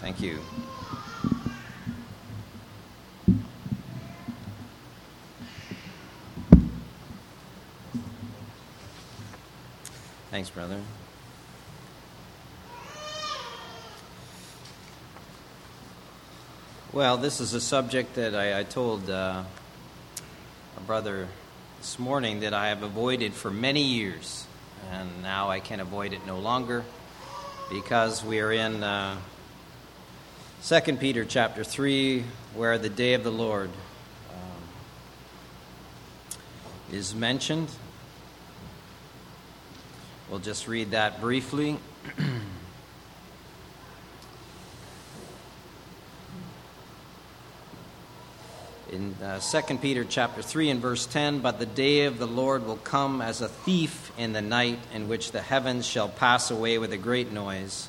Thank you. Thanks, brother. Well, this is a subject that I, I told uh, a brother this morning that I have avoided for many years, and now I can avoid it no longer because we are in uh, 2 Peter chapter 3, where the day of the Lord um, is mentioned. We'll just read that briefly. in uh, 2 Peter chapter 3 and verse 10, but the day of the Lord will come as a thief in the night, in which the heavens shall pass away with a great noise,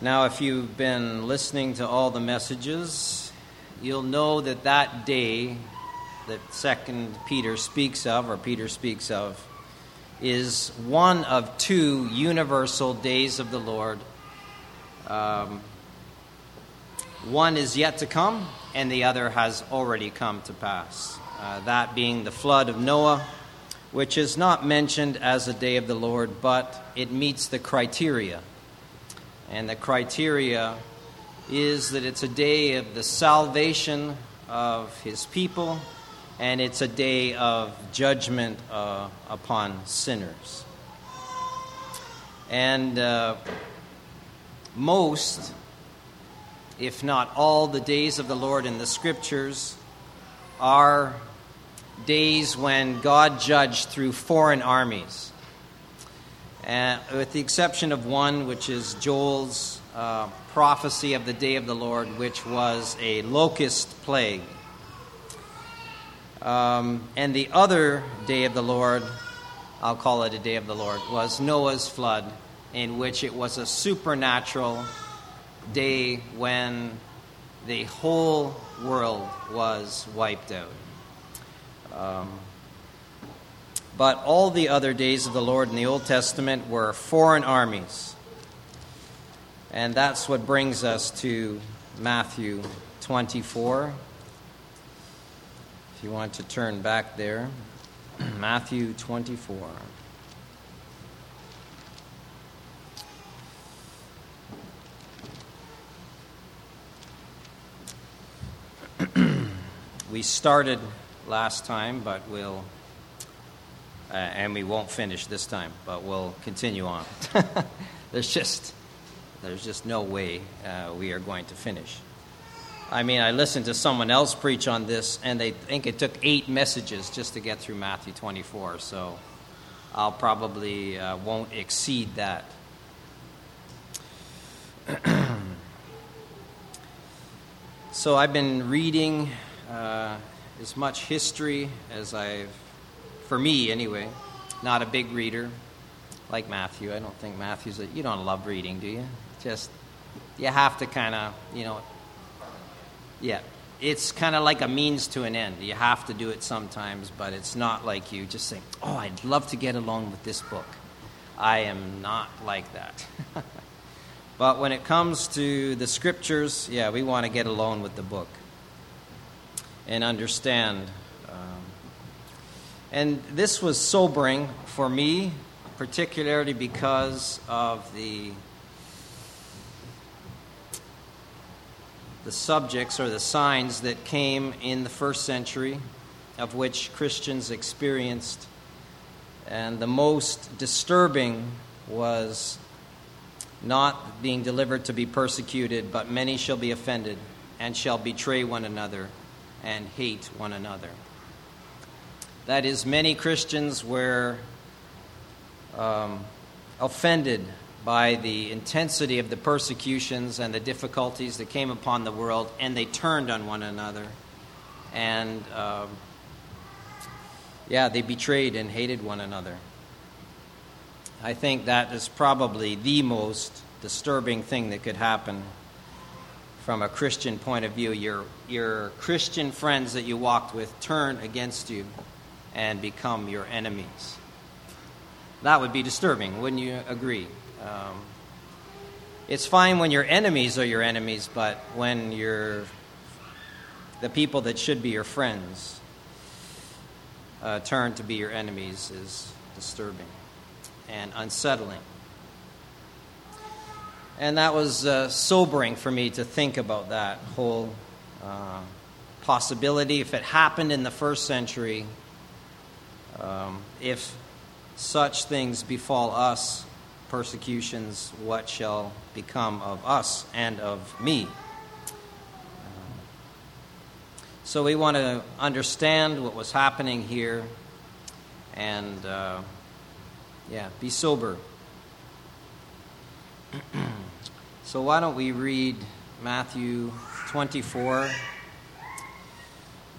Now, if you've been listening to all the messages, you'll know that that day that Second Peter speaks of, or Peter speaks of, is one of two universal days of the Lord. Um, one is yet to come, and the other has already come to pass. Uh, that being the flood of Noah, which is not mentioned as a day of the Lord, but it meets the criteria. And the criteria is that it's a day of the salvation of his people, and it's a day of judgment uh, upon sinners. And uh, most if not all, the days of the Lord in the Scriptures are days when God judged through foreign armies. Uh, with the exception of one, which is Joel's uh, prophecy of the day of the Lord, which was a locust plague. Um, and the other day of the Lord, I'll call it a day of the Lord, was Noah's flood, in which it was a supernatural day when the whole world was wiped out. Um, but all the other days of the Lord in the Old Testament were foreign armies. And that's what brings us to Matthew 24. If you want to turn back there, Matthew 24. we started last time, but we'll, uh, and we won't finish this time, but we'll continue on. there's just, there's just no way uh, we are going to finish. I mean, I listened to someone else preach on this, and they think it took eight messages just to get through Matthew 24. So I'll probably uh, won't exceed that. so I've been reading uh, as much history as I've, for me anyway, not a big reader like Matthew. I don't think Matthew's a, you don't love reading, do you? Just, you have to kind of, you know, yeah. It's kind of like a means to an end. You have to do it sometimes, but it's not like you just say, oh, I'd love to get along with this book. I am not like that. but when it comes to the scriptures, yeah, we want to get along with the book and understand. And this was sobering for me, particularly because of the the subjects or the signs that came in the first century of which Christians experienced. And the most disturbing was not being delivered to be persecuted, but many shall be offended and shall betray one another and hate one another. That is, many Christians were um, offended by the intensity of the persecutions and the difficulties that came upon the world, and they turned on one another. And um, yeah, they betrayed and hated one another. I think that is probably the most disturbing thing that could happen from a Christian point of view. Your, your Christian friends that you walked with turn against you and become your enemies. That would be disturbing, wouldn't you agree? Um, it's fine when your enemies are your enemies, but when you're the people that should be your friends uh, turn to be your enemies is disturbing and unsettling. And that was uh, sobering for me to think about that whole uh, possibility. If it happened in the first century, um, if such things befall us, persecutions, what shall become of us and of me? So we want to understand what was happening here and, uh, yeah, be sober. so why don't we read Matthew 24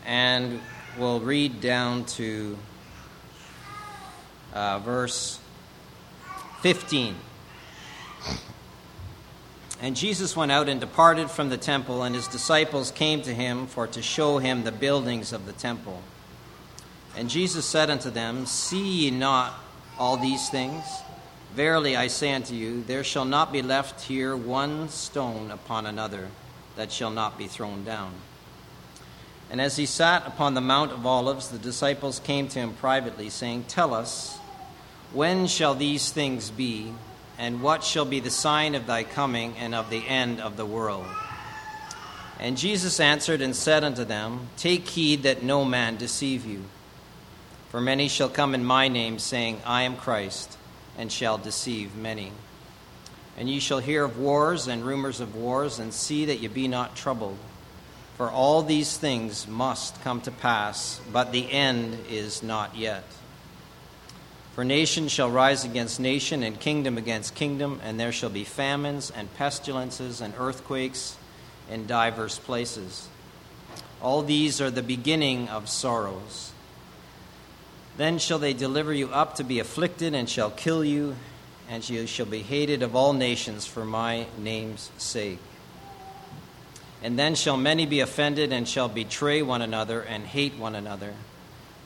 and we'll read down to uh, verse 15. And Jesus went out and departed from the temple, and his disciples came to him for to show him the buildings of the temple. And Jesus said unto them, See ye not all these things? Verily I say unto you, there shall not be left here one stone upon another that shall not be thrown down. And as he sat upon the Mount of Olives, the disciples came to him privately, saying, Tell us, when shall these things be? And what shall be the sign of thy coming and of the end of the world? And Jesus answered and said unto them, Take heed that no man deceive you. For many shall come in my name, saying, I am Christ, and shall deceive many. And ye shall hear of wars and rumors of wars, and see that ye be not troubled. For all these things must come to pass, but the end is not yet. For nation shall rise against nation, and kingdom against kingdom, and there shall be famines and pestilences and earthquakes in divers places. All these are the beginning of sorrows. Then shall they deliver you up to be afflicted, and shall kill you, and you shall be hated of all nations for my name's sake. And then shall many be offended, and shall betray one another, and hate one another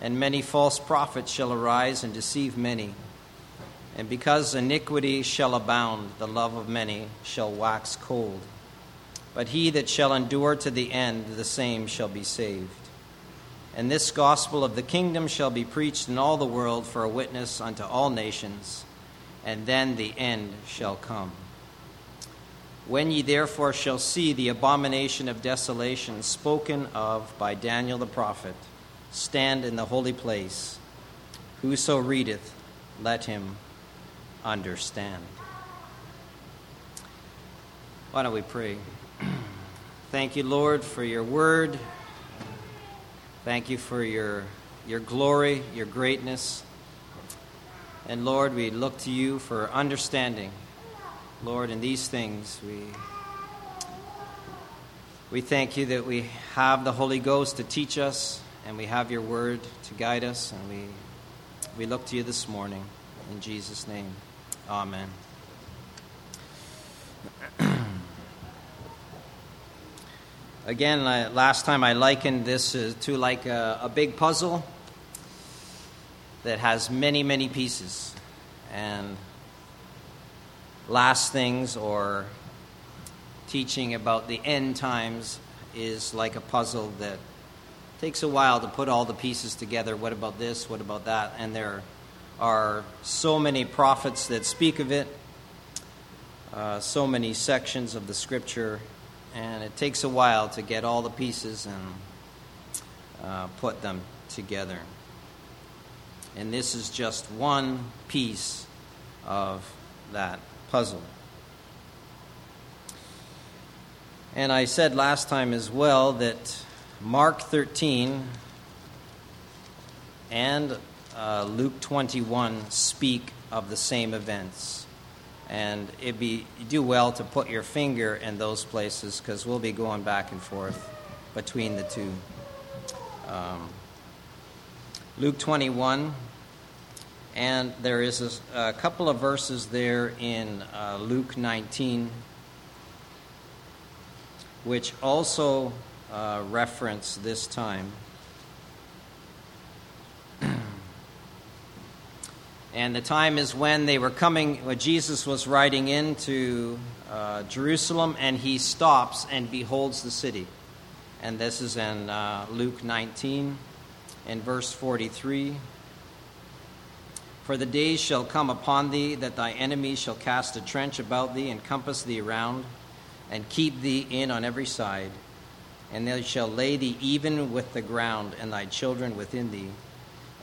and many false prophets shall arise and deceive many. And because iniquity shall abound, the love of many shall wax cold. But he that shall endure to the end, the same shall be saved. And this gospel of the kingdom shall be preached in all the world for a witness unto all nations, and then the end shall come. When ye therefore shall see the abomination of desolation spoken of by Daniel the prophet, stand in the holy place. Whoso readeth, let him understand. Why don't we pray? Thank you, Lord, for your word. Thank you for your, your glory, your greatness. And Lord, we look to you for understanding. Lord, in these things, we, we thank you that we have the Holy Ghost to teach us and we have your word to guide us, and we, we look to you this morning. In Jesus' name, amen. Again, last time I likened this uh, to like a, a big puzzle that has many, many pieces. And last things or teaching about the end times is like a puzzle that takes a while to put all the pieces together. What about this? What about that? And there are so many prophets that speak of it, uh, so many sections of the scripture, and it takes a while to get all the pieces and uh, put them together. And this is just one piece of that puzzle. And I said last time as well that Mark 13 and uh, Luke 21 speak of the same events. And it'd be do well to put your finger in those places because we'll be going back and forth between the two. Um, Luke 21, and there is a, a couple of verses there in uh, Luke 19 which also uh, reference this time. and the time is when they were coming, when Jesus was riding into uh, Jerusalem, and he stops and beholds the city. And this is in uh, Luke 19, in verse 43. For the days shall come upon thee that thy enemies shall cast a trench about thee and compass thee around and keep thee in on every side. And they shall lay thee even with the ground, and thy children within thee.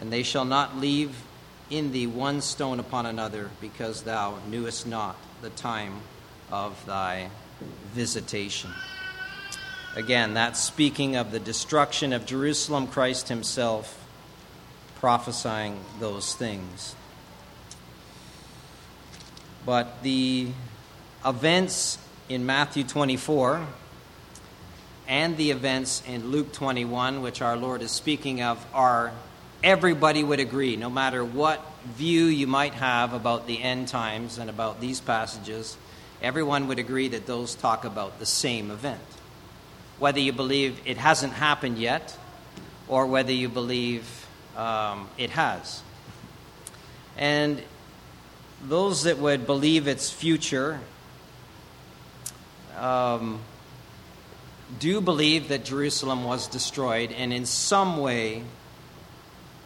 And they shall not leave in thee one stone upon another, because thou knewest not the time of thy visitation. Again, that's speaking of the destruction of Jerusalem, Christ Himself prophesying those things. But the events in Matthew 24 and the events in Luke 21, which our Lord is speaking of, are everybody would agree, no matter what view you might have about the end times and about these passages, everyone would agree that those talk about the same event. Whether you believe it hasn't happened yet or whether you believe um, it has. And those that would believe it's future um, do believe that Jerusalem was destroyed and in some way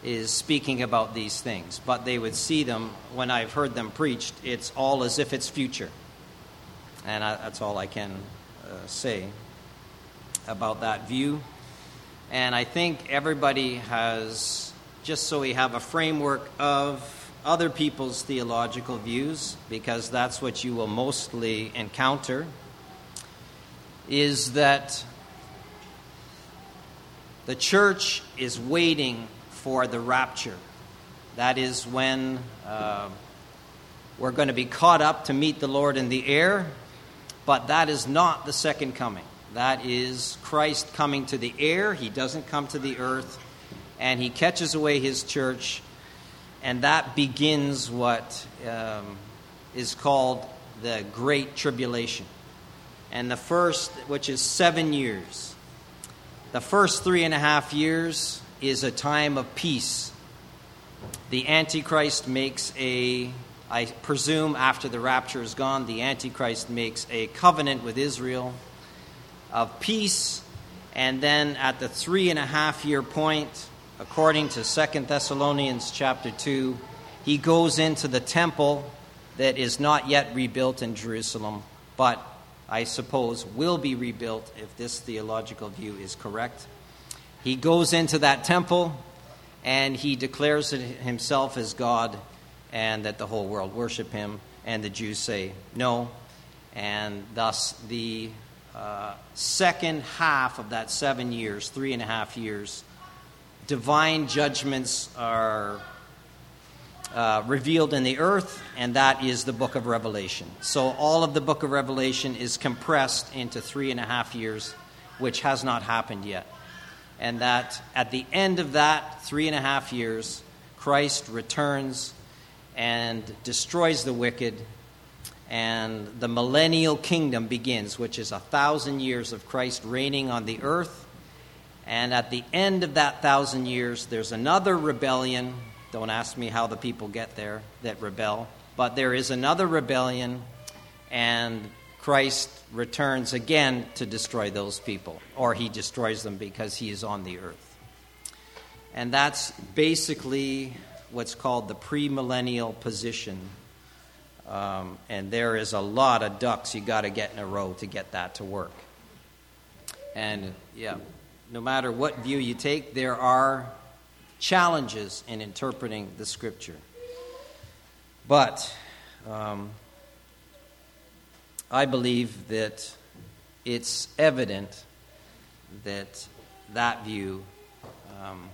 is speaking about these things, but they would see them when I've heard them preached, it's all as if it's future. And I, that's all I can uh, say about that view. And I think everybody has, just so we have a framework of other people's theological views, because that's what you will mostly encounter is that the church is waiting for the rapture. That is when uh, we're going to be caught up to meet the Lord in the air, but that is not the second coming. That is Christ coming to the air. He doesn't come to the earth, and he catches away his church, and that begins what um, is called the Great Tribulation and the first, which is seven years. The first three and a half years is a time of peace. The Antichrist makes a, I presume after the rapture is gone, the Antichrist makes a covenant with Israel of peace. And then at the three and a half year point, according to Second Thessalonians chapter 2, he goes into the temple that is not yet rebuilt in Jerusalem, but I suppose, will be rebuilt if this theological view is correct. He goes into that temple and he declares himself as God and that the whole world worship him. And the Jews say no. And thus, the uh, second half of that seven years, three and a half years, divine judgments are uh, revealed in the earth, and that is the book of Revelation. So all of the book of Revelation is compressed into three and a half years, which has not happened yet. And that at the end of that three and a half years, Christ returns and destroys the wicked, and the millennial kingdom begins, which is a thousand years of Christ reigning on the earth. And at the end of that thousand years, there's another rebellion don't ask me how the people get there that rebel. But there is another rebellion, and Christ returns again to destroy those people, or he destroys them because he is on the earth. And that's basically what's called the premillennial position. Um, and there is a lot of ducks you got to get in a row to get that to work. And yeah, no matter what view you take, there are challenges in interpreting the scripture. But um, I believe that it's evident that that view, um,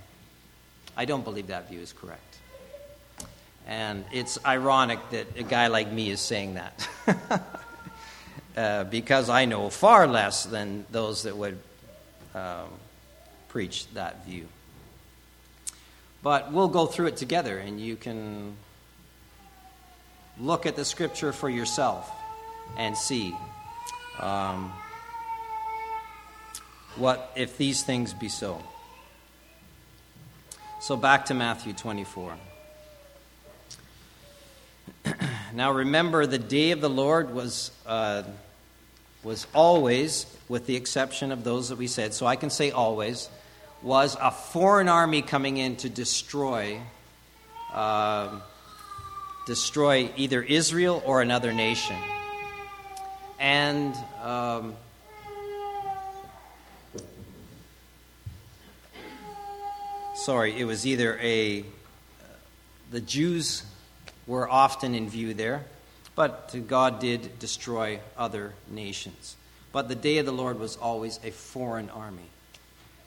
I don't believe that view is correct. And it's ironic that a guy like me is saying that. uh, because I know far less than those that would um, preach that view. But we'll go through it together, and you can look at the scripture for yourself and see um, what if these things be so. So back to Matthew 24. now remember, the day of the Lord was, uh, was always, with the exception of those that we said, so I can say always was a foreign army coming in to destroy, uh, destroy either Israel or another nation. And um, sorry, it was either a the Jews were often in view there, but God did destroy other nations. But the day of the Lord was always a foreign army.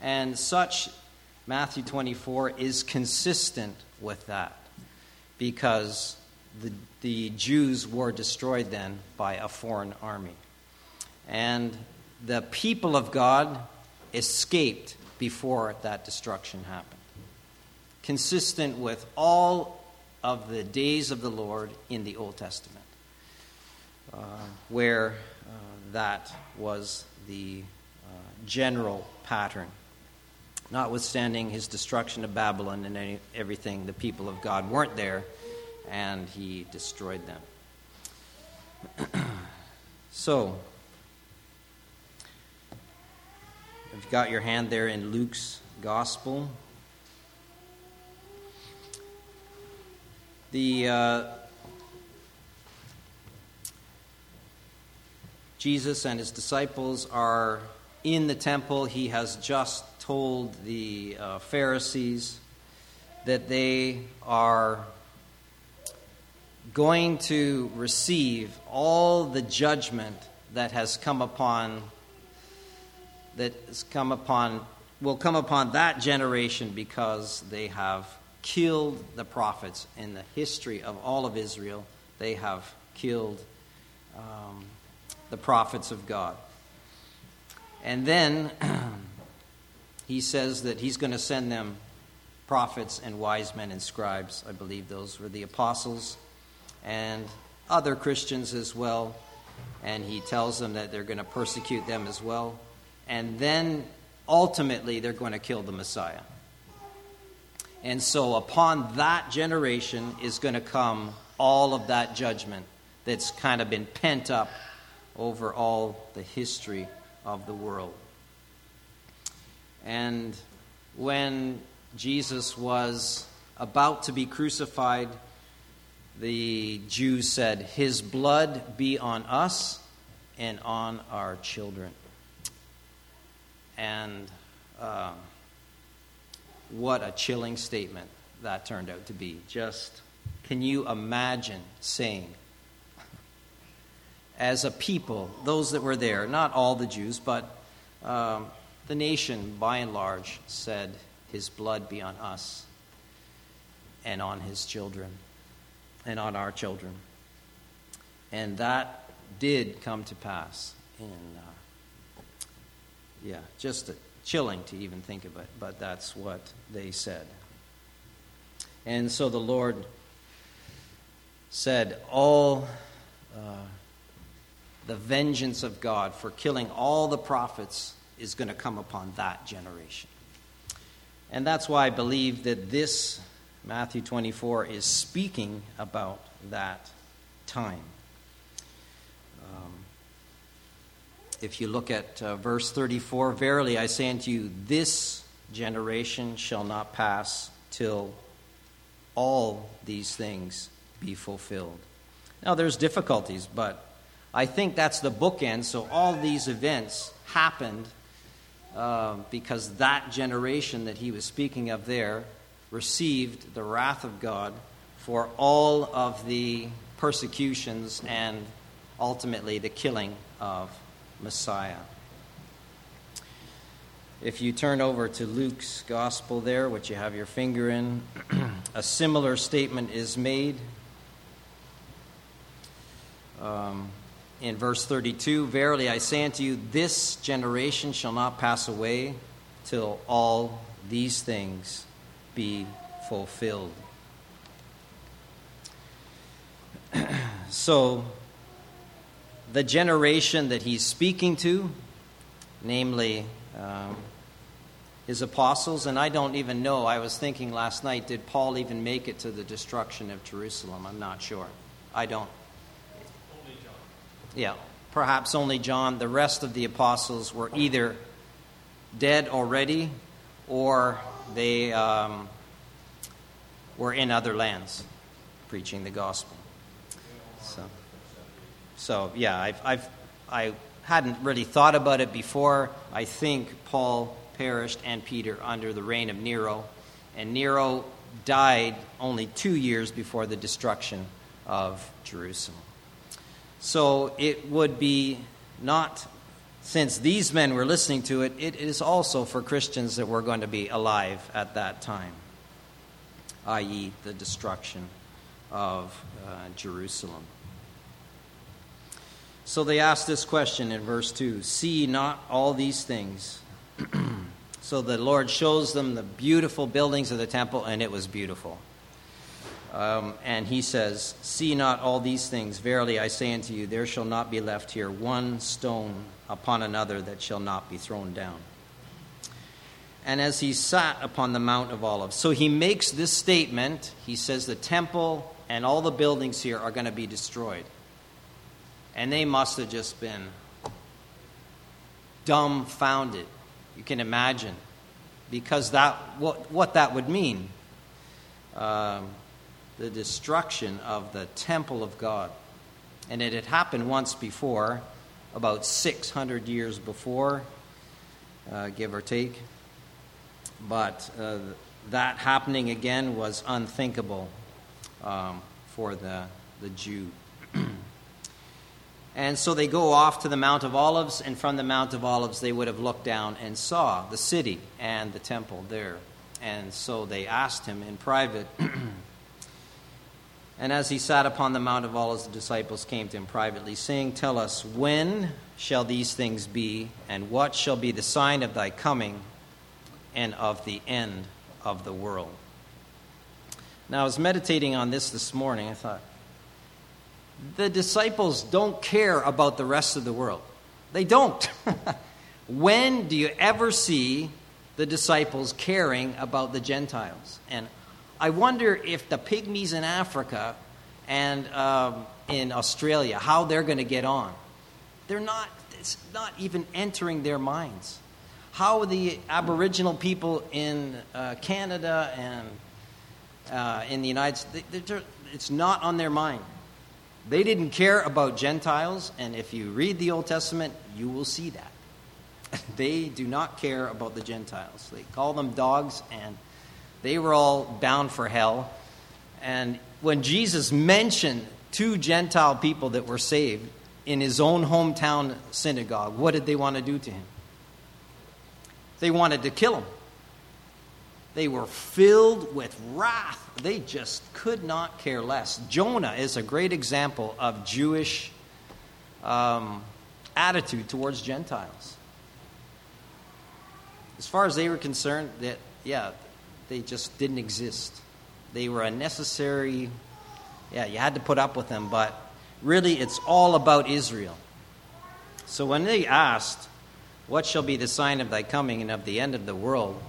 And such, Matthew 24, is consistent with that because the, the Jews were destroyed then by a foreign army. And the people of God escaped before that destruction happened. Consistent with all of the days of the Lord in the Old Testament, uh, where uh, that was the uh, general pattern notwithstanding his destruction of Babylon and any, everything, the people of God weren't there, and he destroyed them. so, if you've got your hand there in Luke's Gospel. The uh, Jesus and his disciples are in the temple. He has just told the uh, Pharisees that they are going to receive all the judgment that has come upon that has come upon will come upon that generation because they have killed the prophets in the history of all of Israel. They have killed um, the prophets of God. And then he says that he's going to send them prophets and wise men and scribes. I believe those were the apostles and other Christians as well. And he tells them that they're going to persecute them as well. And then ultimately, they're going to kill the Messiah. And so, upon that generation is going to come all of that judgment that's kind of been pent up over all the history of the world. And when Jesus was about to be crucified, the Jews said, His blood be on us and on our children. And uh, what a chilling statement that turned out to be. Just can you imagine saying, as a people, those that were there, not all the Jews, but um, the nation, by and large, said, His blood be on us and on His children and on our children. And that did come to pass. And uh, yeah, just a, chilling to even think of it, but that's what they said. And so the Lord said, All uh, the vengeance of God for killing all the prophets is going to come upon that generation. And that's why I believe that this Matthew 24 is speaking about that time. Um, if you look at uh, verse 34, verily I say unto you, this generation shall not pass till all these things be fulfilled. Now, there's difficulties, but I think that's the bookend. So, all these events happened uh, because that generation that he was speaking of there received the wrath of God for all of the persecutions and ultimately the killing of Messiah. If you turn over to Luke's gospel there, which you have your finger in, a similar statement is made. Um, in verse 32 Verily I say unto you, this generation shall not pass away till all these things be fulfilled. so, the generation that he's speaking to, namely um, his apostles, and I don't even know, I was thinking last night, did Paul even make it to the destruction of Jerusalem? I'm not sure. I don't. Yeah, perhaps only John. The rest of the apostles were either dead already or they um, were in other lands preaching the gospel. So, so yeah, I've, I've, I hadn't really thought about it before. I think Paul perished and Peter under the reign of Nero, and Nero died only two years before the destruction of Jerusalem. So it would be not, since these men were listening to it, it is also for Christians that were going to be alive at that time, i.e., the destruction of uh, Jerusalem. So they ask this question in verse 2 See not all these things. so the Lord shows them the beautiful buildings of the temple, and it was beautiful. Um, and he says, See not all these things. Verily I say unto you, there shall not be left here one stone upon another that shall not be thrown down. And as he sat upon the Mount of Olives, so he makes this statement. He says, The temple and all the buildings here are going to be destroyed. And they must have just been dumbfounded. You can imagine. Because that, what, what that would mean um, the destruction of the temple of God. And it had happened once before, about 600 years before, uh, give or take. But uh, that happening again was unthinkable um, for the, the Jew. And so they go off to the Mount of Olives, and from the Mount of Olives, they would have looked down and saw the city and the temple there. And so they asked him in private. and as he sat upon the Mount of Olives, the disciples came to him privately, saying, Tell us, when shall these things be, and what shall be the sign of thy coming and of the end of the world? Now, I was meditating on this this morning. I thought, the disciples don't care about the rest of the world. They don't. when do you ever see the disciples caring about the Gentiles? And I wonder if the pygmies in Africa and um, in Australia, how they're going to get on. They're not, it's not even entering their minds. How the Aboriginal people in uh, Canada and uh, in the United States, it's not on their mind. They didn't care about Gentiles, and if you read the Old Testament, you will see that. they do not care about the Gentiles. They call them dogs, and they were all bound for hell. And when Jesus mentioned two Gentile people that were saved in his own hometown synagogue, what did they want to do to him? They wanted to kill him. They were filled with wrath. They just could not care less. Jonah is a great example of Jewish um, attitude towards Gentiles. As far as they were concerned, that yeah, they just didn't exist. They were a necessary. Yeah, you had to put up with them, but really, it's all about Israel. So when they asked, "What shall be the sign of thy coming and of the end of the world?"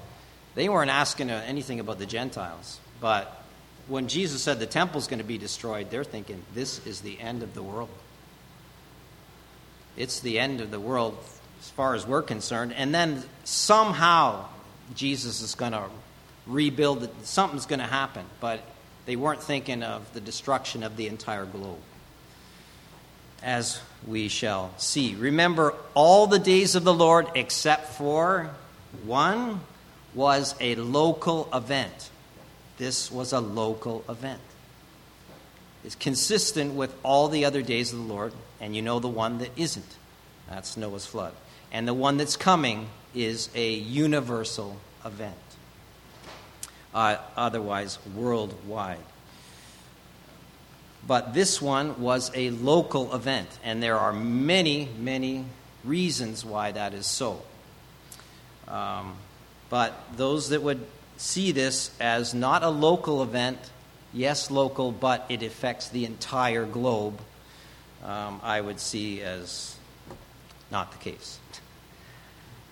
They weren't asking anything about the Gentiles. But when Jesus said the temple's going to be destroyed, they're thinking, this is the end of the world. It's the end of the world as far as we're concerned. And then somehow Jesus is going to rebuild. Something's going to happen. But they weren't thinking of the destruction of the entire globe. As we shall see. Remember all the days of the Lord except for one was a local event. This was a local event. It's consistent with all the other days of the Lord, and you know the one that isn't. That's Noah's flood. And the one that's coming is a universal event. Uh, otherwise worldwide. But this one was a local event, and there are many, many reasons why that is so. Um, but those that would see this as not a local event, yes, local, but it affects the entire globe, um, I would see as not the case.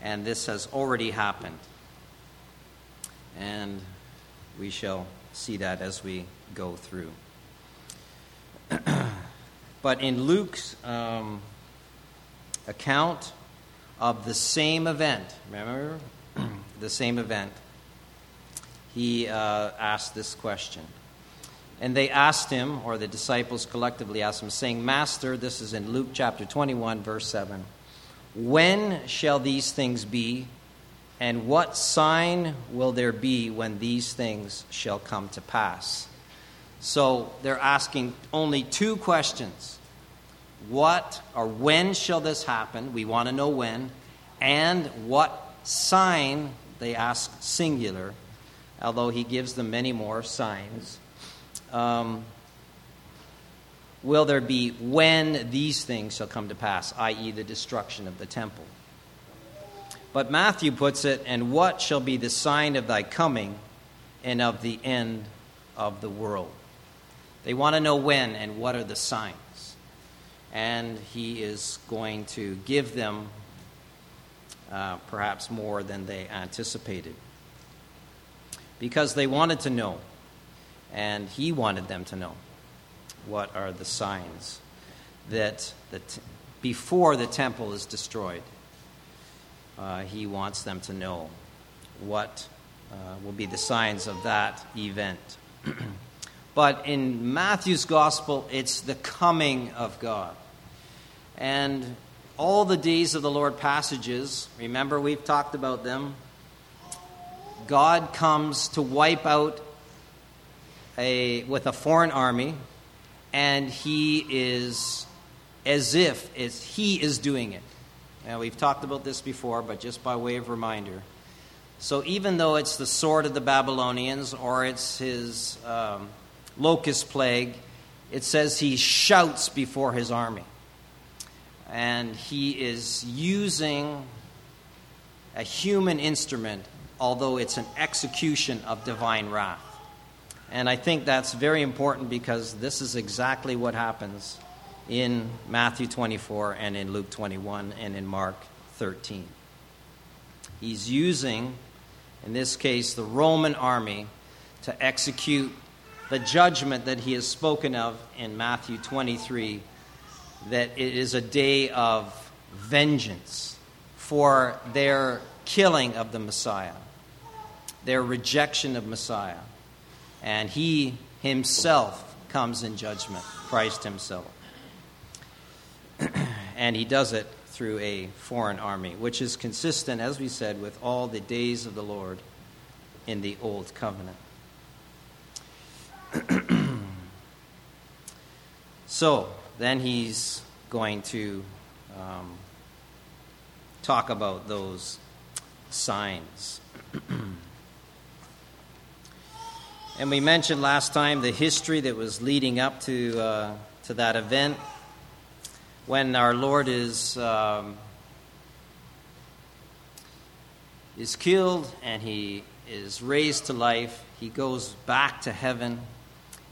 And this has already happened. And we shall see that as we go through. but in Luke's um, account of the same event, remember? the same event, he uh, asked this question. And they asked him, or the disciples collectively asked him, saying, Master, this is in Luke chapter 21, verse 7, when shall these things be? And what sign will there be when these things shall come to pass? So they're asking only two questions. What or when shall this happen? We want to know when. And what sign, they ask singular, although he gives them many more signs. Um, will there be when these things shall come to pass, i.e., the destruction of the temple? But Matthew puts it, and what shall be the sign of thy coming and of the end of the world? They want to know when and what are the signs. And he is going to give them uh, perhaps more than they anticipated. Because they wanted to know, and he wanted them to know what are the signs that the t- before the temple is destroyed, uh, he wants them to know what uh, will be the signs of that event. But in Matthew's gospel, it's the coming of God. And all the days of the Lord passages, remember we've talked about them. God comes to wipe out a, with a foreign army, and he is as if it's, he is doing it. Now, we've talked about this before, but just by way of reminder. So, even though it's the sword of the Babylonians or it's his um, locust plague, it says he shouts before his army. And he is using a human instrument, although it's an execution of divine wrath. And I think that's very important because this is exactly what happens in Matthew 24 and in Luke 21 and in Mark 13. He's using, in this case, the Roman army to execute the judgment that he has spoken of in Matthew 23 that it is a day of vengeance for their killing of the Messiah, their rejection of Messiah. And he himself comes in judgment, Christ himself. and he does it through a foreign army, which is consistent, as we said, with all the days of the Lord in the Old Covenant. so then he's going to um, talk about those signs. and we mentioned last time the history that was leading up to, uh, to that event when our Lord is. Um, is killed and he is raised to life. He goes back to heaven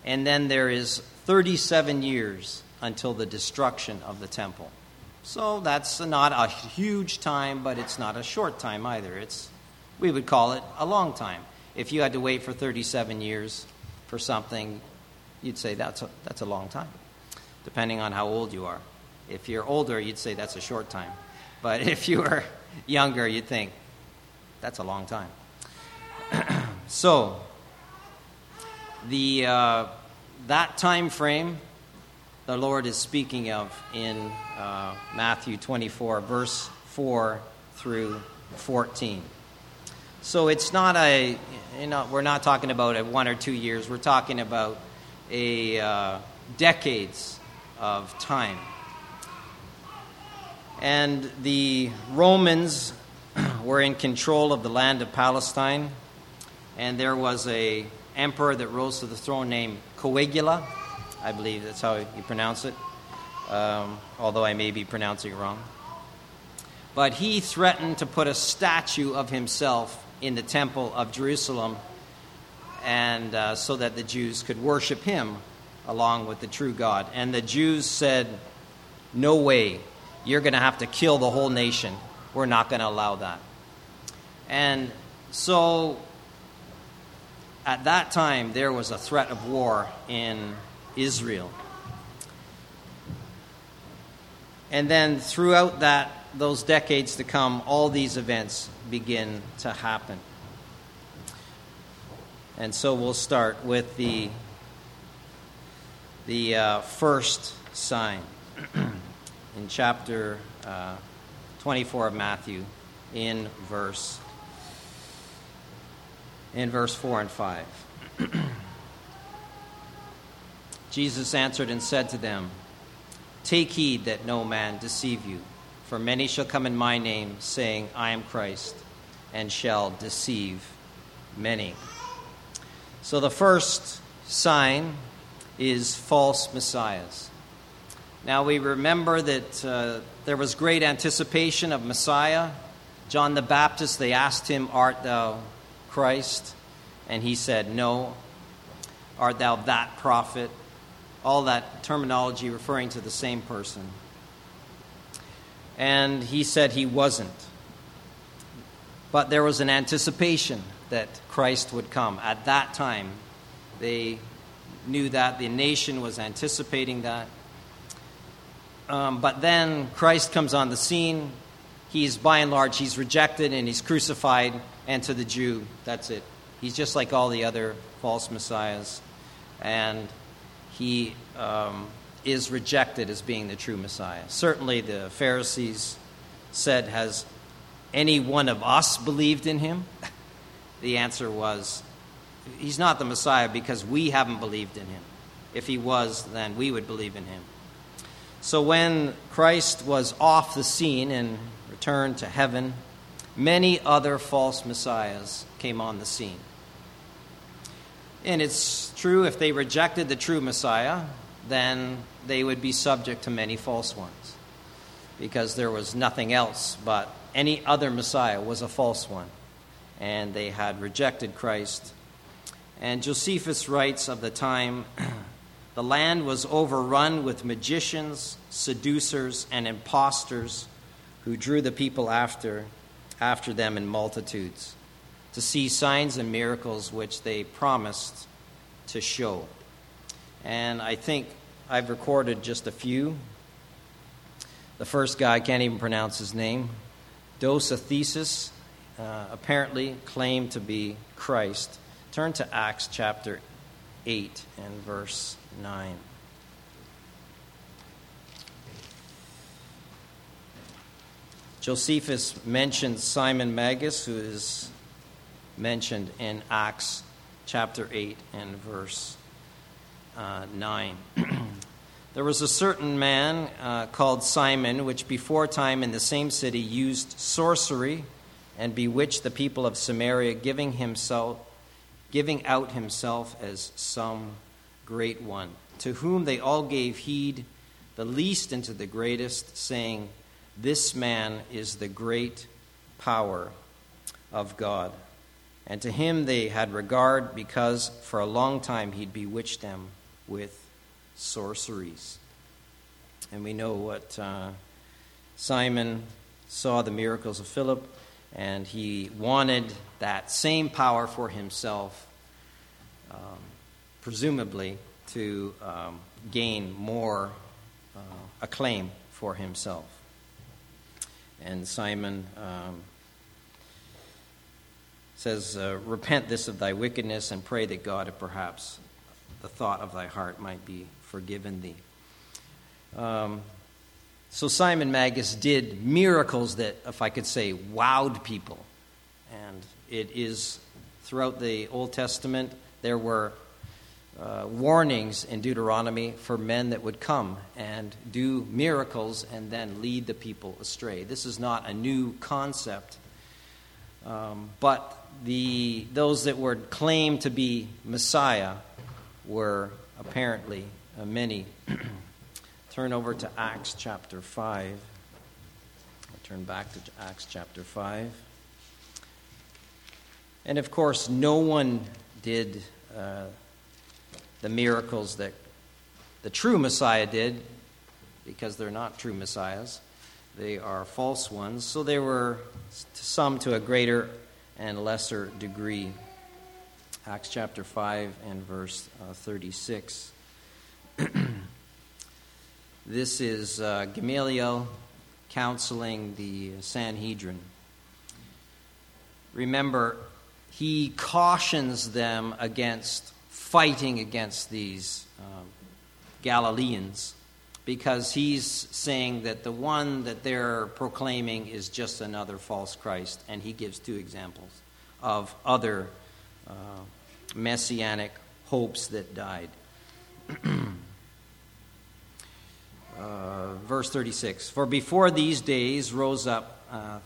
and then there is 37 years until the destruction of the temple. So that's not a huge time, but it's not a short time either. It's, we would call it a long time. If you had to wait for 37 years for something, you'd say that's a, that's a long time, depending on how old you are. If you're older, you'd say that's a short time. But if you were younger, you'd think that's a long time. so, the, uh, that time frame the Lord is speaking of in uh, Matthew 24, verse 4 through 14. So it's not a, you know, we're not talking about a one or two years, we're talking about a uh, decades of time. And the Romans were in control of the land of Palestine and there was a emperor that rose to the throne named Coagula. I believe that's how you pronounce it, um, although I may be pronouncing it wrong. But he threatened to put a statue of himself in the temple of Jerusalem, and uh, so that the Jews could worship him along with the true God. And the Jews said, "No way! You're going to have to kill the whole nation. We're not going to allow that." And so at that time, there was a threat of war in Israel. And then throughout that, those decades to come, all these events begin to happen. And so we'll start with the, the uh, first sign in chapter uh, 24 of Matthew in verse in verse 4 and 5. Jesus answered and said to them, Take heed that no man deceive you, for many shall come in my name, saying, I am Christ, and shall deceive many. So the first sign is false messiahs. Now we remember that uh, there was great anticipation of Messiah. John the Baptist, they asked him, Art thou Christ? And he said, No. Art thou that prophet? All that terminology referring to the same person. And he said he wasn't. But there was an anticipation that Christ would come. At that time, they knew that, the nation was anticipating that. Um, but then Christ comes on the scene. He's by and large, he's rejected and he's crucified and to the Jew, that's it. He's just like all the other false messiahs. And he um, is rejected as being the true Messiah. Certainly, the Pharisees said, Has any one of us believed in him? The answer was, He's not the Messiah because we haven't believed in him. If he was, then we would believe in him. So when Christ was off the scene and returned to heaven, many other false messiahs came on the scene. And it's true, if they rejected the true Messiah, then they would be subject to many false ones. Because there was nothing else but any other Messiah was a false one. And they had rejected Christ. And Josephus writes of the time the land was overrun with magicians, seducers, and impostors who drew the people after after them in multitudes to see signs and miracles which they promised to show. And I think I've recorded just a few. The first guy, I can't even pronounce his name, Dositheus, uh, apparently claimed to be Christ. Turn to Acts chapter 8 and verse 9. Josephus mentions Simon Magus, who is mentioned in Acts chapter 8 and verse uh, 9. there was a certain man uh, called Simon, which before time in the same city used sorcery and bewitched the people of Samaria, giving himself, giving out himself as some great one, to whom they all gave heed, the least into the greatest, saying, this man is the great power of God. And to him they had regard because for a long time he'd bewitched them with sorceries. And we know what uh, Simon saw the miracles of Philip, and he wanted that same power for himself, um, presumably to um, gain more uh, acclaim for himself and Simon um, says, uh, Repent this of thy wickedness and pray that God, if perhaps the thought of thy heart might be forgiven thee. Um, so Simon Magus did miracles that, if I could say, wowed people. And it is throughout the Old Testament, there were uh, warnings in Deuteronomy for men that would come and do miracles and then lead the people astray. This is not a new concept, um, but the, those that were claimed to be Messiah were apparently uh, many. Turn over to Acts chapter 5. I turn back to Acts chapter 5. And of course, no one did uh, the miracles that the true Messiah did, because they're not true Messiahs. They are false ones. So they were, to some to a greater and lesser degree. Acts chapter 5 and verse uh, 36. this is uh, Gamaliel counseling the Sanhedrin. Remember, he cautions them against fighting against these um, Galileans because he's saying that the one that they're proclaiming is just another false Christ, and he gives two examples of other uh, messianic hopes that died. uh, verse 36 For before these days rose up uh,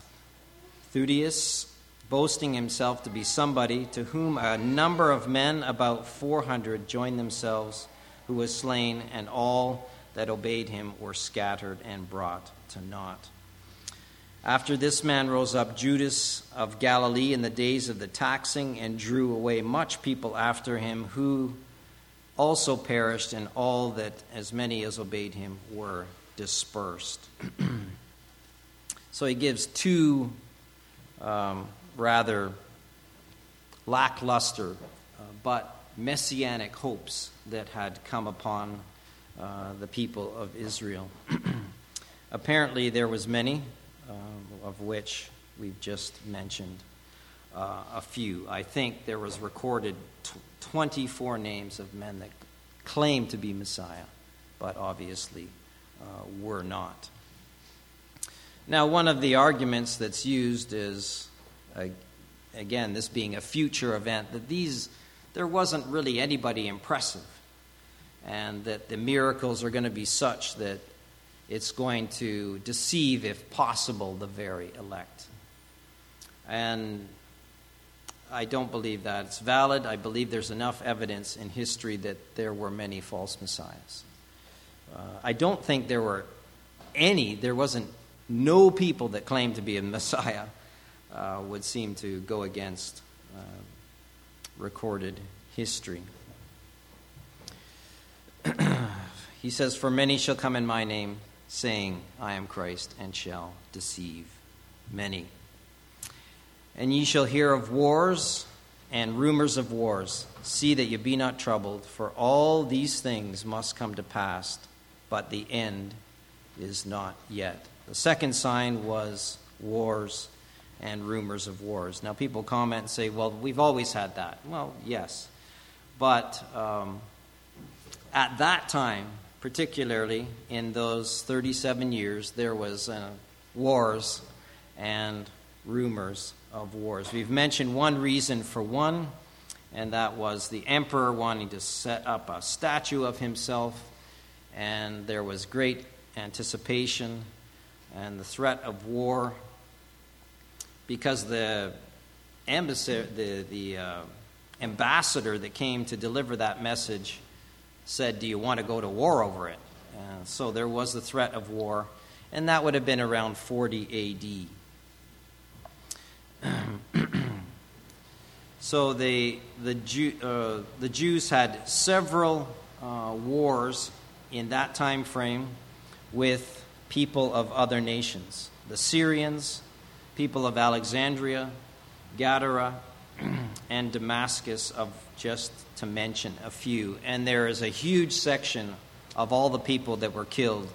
boasting himself to be somebody, to whom a number of men, about 400, joined themselves, who was slain, and all that obeyed him were scattered and brought to naught. After this man rose up Judas of Galilee in the days of the taxing and drew away much people after him, who also perished, and all that as many as obeyed him were dispersed. so he gives two um, rather lackluster uh, but messianic hopes that had come upon uh, the people of Israel. Apparently, there was many, uh, of which we've just mentioned uh, a few. I think there was recorded t- 24 names of men that claimed to be Messiah, but obviously were not. Now, one of the arguments that's used is, again, this being a future event, that these there wasn't really anybody impressive and that the miracles are going to be such that it's going to deceive, if possible, the very elect. And I don't believe that it's valid. I believe there's enough evidence in history that there were many false messiahs. Uh, I don't think there were any, there wasn't no people that claimed to be a messiah uh, would seem to go against uh, recorded history. he says, For many shall come in my name, saying, I am Christ, and shall deceive many. And ye shall hear of wars and rumors of wars. See that ye be not troubled, for all these things must come to pass, but the end is not yet. The second sign was wars and rumors of wars. Now, people comment and say, well, we've always had that. Well, yes. But um, at that time, particularly in those 37 years, there was uh, wars and rumors of wars. We've mentioned one reason for one, and that was the emperor wanting to set up a statue of himself, and there was great anticipation and the threat of war because the embassy, the, the uh, ambassador that came to deliver that message said, Do you want to go to war over it? So there was the threat of war, and that would have been around 40 AD. so they, the, Jew, uh, the Jews had several uh, wars in that time frame with people of other nations the Syrians, people of Alexandria, Gadara, and Damascus, of just to mention a few. And there is a huge section of all the people that were killed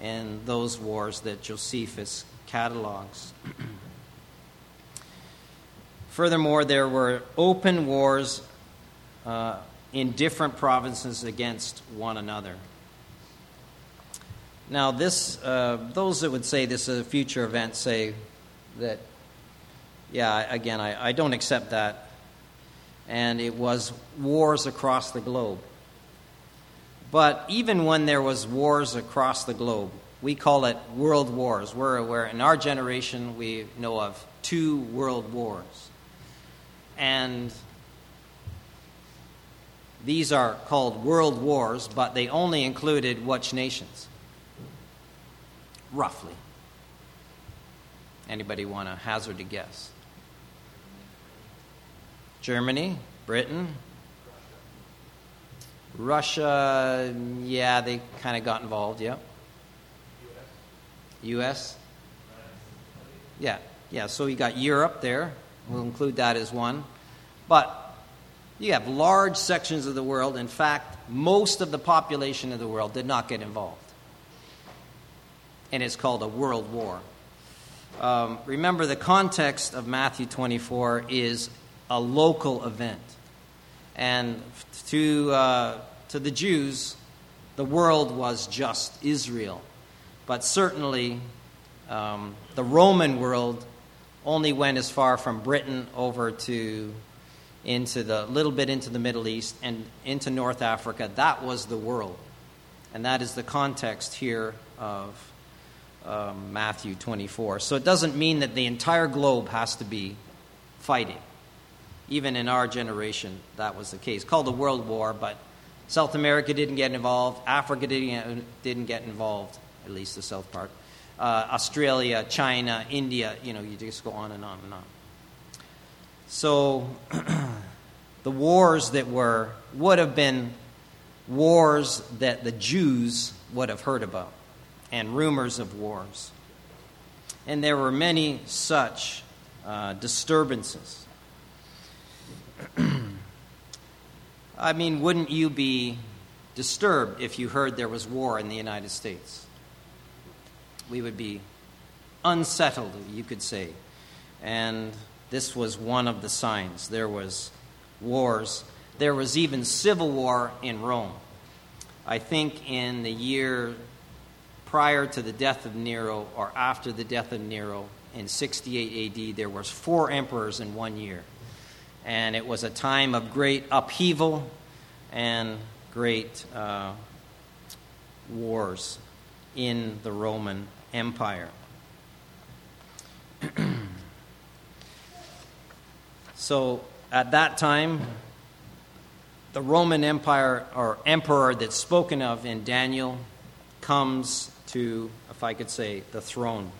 in those wars that Josephus catalogs. Furthermore, there were open wars uh, in different provinces against one another. Now, this, uh, those that would say this is a future event say that, yeah, again, I, I don't accept that and it was wars across the globe. But even when there was wars across the globe, we call it world wars. Where, where in our generation we know of two world wars. And these are called world wars, but they only included which nations? Roughly. Anybody want to hazard a guess? Germany, Britain, Russia, yeah, they kind of got involved, yeah. US? US. Yeah, yeah, so you got Europe there. We'll include that as one. But you have large sections of the world. In fact, most of the population of the world did not get involved. And it's called a world war. Um, remember, the context of Matthew 24 is a local event. And to, uh, to the Jews, the world was just Israel. But certainly, um, the Roman world only went as far from Britain over to into the little bit into the Middle East and into North Africa. That was the world, and that is the context here of um, Matthew 24. So it doesn't mean that the entire globe has to be fighting. Even in our generation, that was the case. Called the World War, but South America didn't get involved. Africa didn't, didn't get involved, at least the south part. Uh, Australia, China, India, you know, you just go on and on and on. So the wars that were would have been wars that the Jews would have heard about and rumors of wars. And there were many such uh, disturbances. I mean, wouldn't you be disturbed if you heard there was war in the United States? We would be unsettled, you could say. And this was one of the signs. There was wars. There was even civil war in Rome. I think in the year prior to the death of Nero or after the death of Nero in 68 AD, there was four emperors in one year. And it was a time of great upheaval and great uh, wars in the Roman Empire. so at that time, the Roman Empire or emperor that's spoken of in Daniel comes to, if I could say, the throne.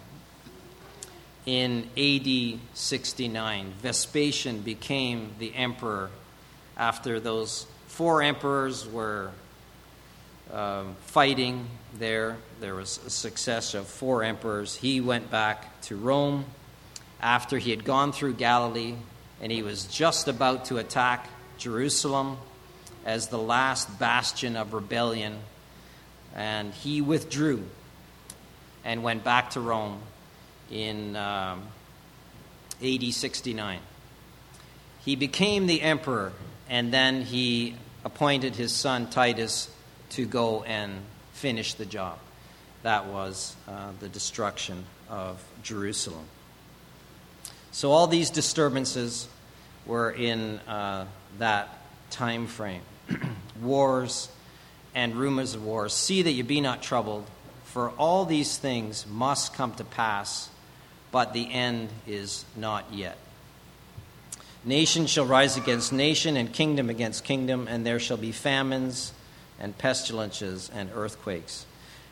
In AD 69, Vespasian became the emperor after those four emperors were um, fighting there. There was a success of four emperors. He went back to Rome after he had gone through Galilee and he was just about to attack Jerusalem as the last bastion of rebellion. And he withdrew and went back to Rome in um, AD 69. He became the emperor, and then he appointed his son Titus to go and finish the job. That was uh, the destruction of Jerusalem. So, all these disturbances were in uh, that time frame wars and rumors of wars. See that you be not troubled for all these things must come to pass, but the end is not yet. Nation shall rise against nation, and kingdom against kingdom, and there shall be famines and pestilences and earthquakes.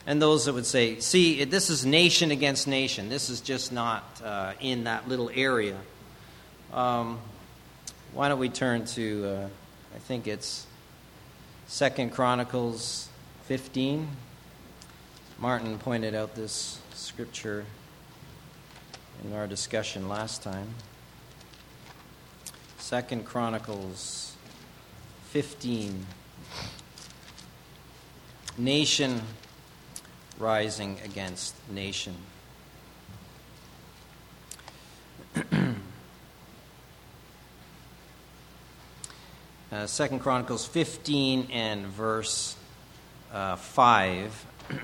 And those that would say, see, this is nation against nation. This is just not uh, in that little area. Um, why don't we turn to, uh, I think it's Second Chronicles 15. Martin pointed out this scripture in our discussion last time. Second Chronicles 15. Nation rising against nation. uh, Second Chronicles 15 and verse uh, 5.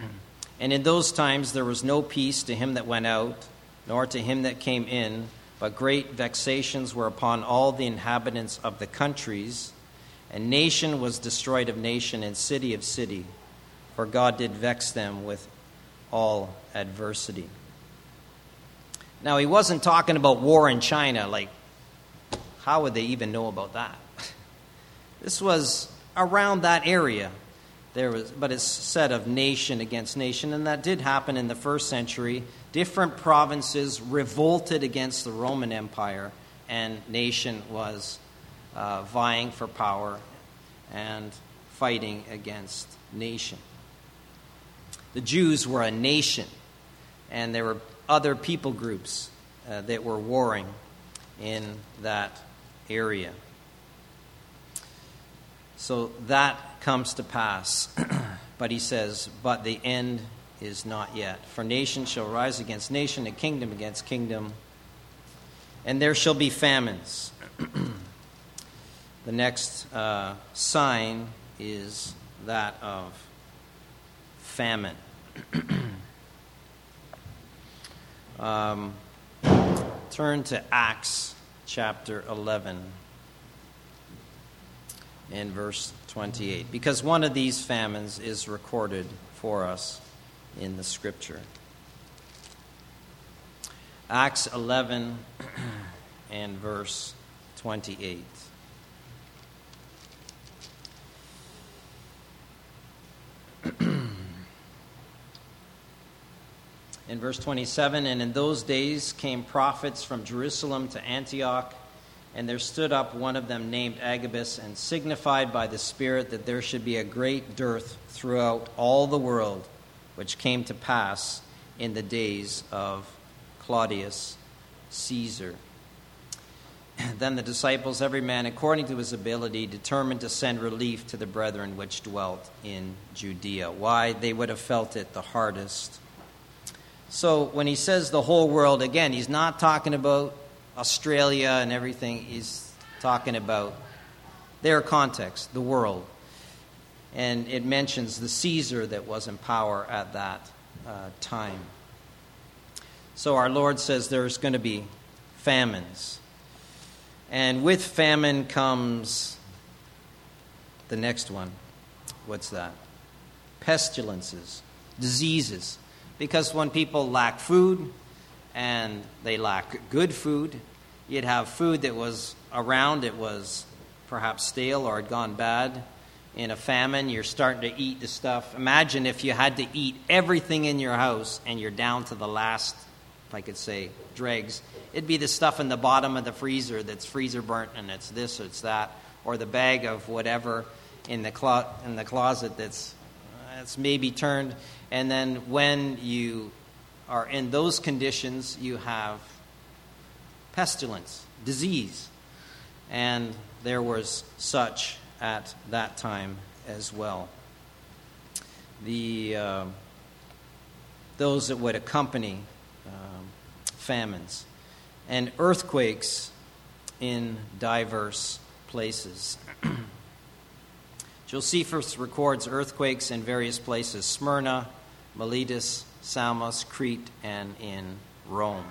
And in those times there was no peace to him that went out, nor to him that came in, but great vexations were upon all the inhabitants of the countries, and nation was destroyed of nation, and city of city, for God did vex them with all adversity. Now, he wasn't talking about war in China, like how would they even know about that? This was around that area. There was, but it's said of nation against nation, and that did happen in the first century. Different provinces revolted against the Roman Empire, and nation was uh, vying for power and fighting against nation. The Jews were a nation, and there were other people groups uh, that were warring in that area. So that comes to pass. but he says, But the end is not yet. For nation shall rise against nation, and kingdom against kingdom, and there shall be famines. the next uh, sign is that of famine. um, turn to Acts chapter 11 in verse 28, because one of these famines is recorded for us in the scripture. Acts 11 and verse 28. in verse 27, and in those days came prophets from Jerusalem to Antioch and there stood up one of them named Agabus, and signified by the Spirit that there should be a great dearth throughout all the world, which came to pass in the days of Claudius Caesar. Then the disciples, every man according to his ability, determined to send relief to the brethren which dwelt in Judea. Why? They would have felt it the hardest. So when he says the whole world, again, he's not talking about Australia and everything, he's talking about their context, the world. And it mentions the Caesar that was in power at that uh, time. So our Lord says there's going to be famines. And with famine comes the next one. What's that? Pestilences, diseases. Because when people lack food, and they lack good food. You'd have food that was around, it was perhaps stale or had gone bad. In a famine, you're starting to eat the stuff. Imagine if you had to eat everything in your house and you're down to the last, if I could say, dregs. It'd be the stuff in the bottom of the freezer that's freezer burnt and it's this or it's that, or the bag of whatever in the, clo- in the closet that's, uh, that's maybe turned. And then when you are in those conditions, you have pestilence, disease. And there was such at that time as well. The, uh, those that would accompany um, famines and earthquakes in diverse places. Josephus records earthquakes in various places Smyrna, Miletus, Samos, Crete, and in Rome.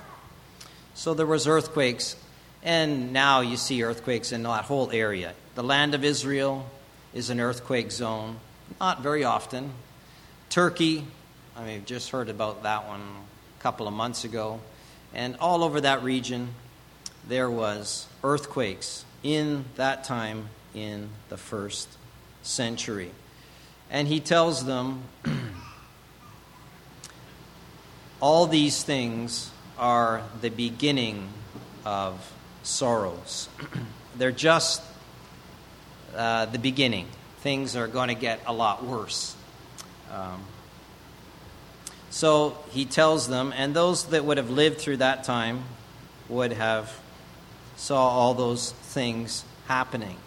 So there was earthquakes, and now you see earthquakes in that whole area. The land of Israel is an earthquake zone, not very often. Turkey, I mean, just heard about that one a couple of months ago, and all over that region there was earthquakes in that time in the first century. And he tells them all these things are the beginning of sorrows. They're just uh, the beginning. Things are going to get a lot worse. Um, so he tells them, and those that would have lived through that time would have saw all those things happening.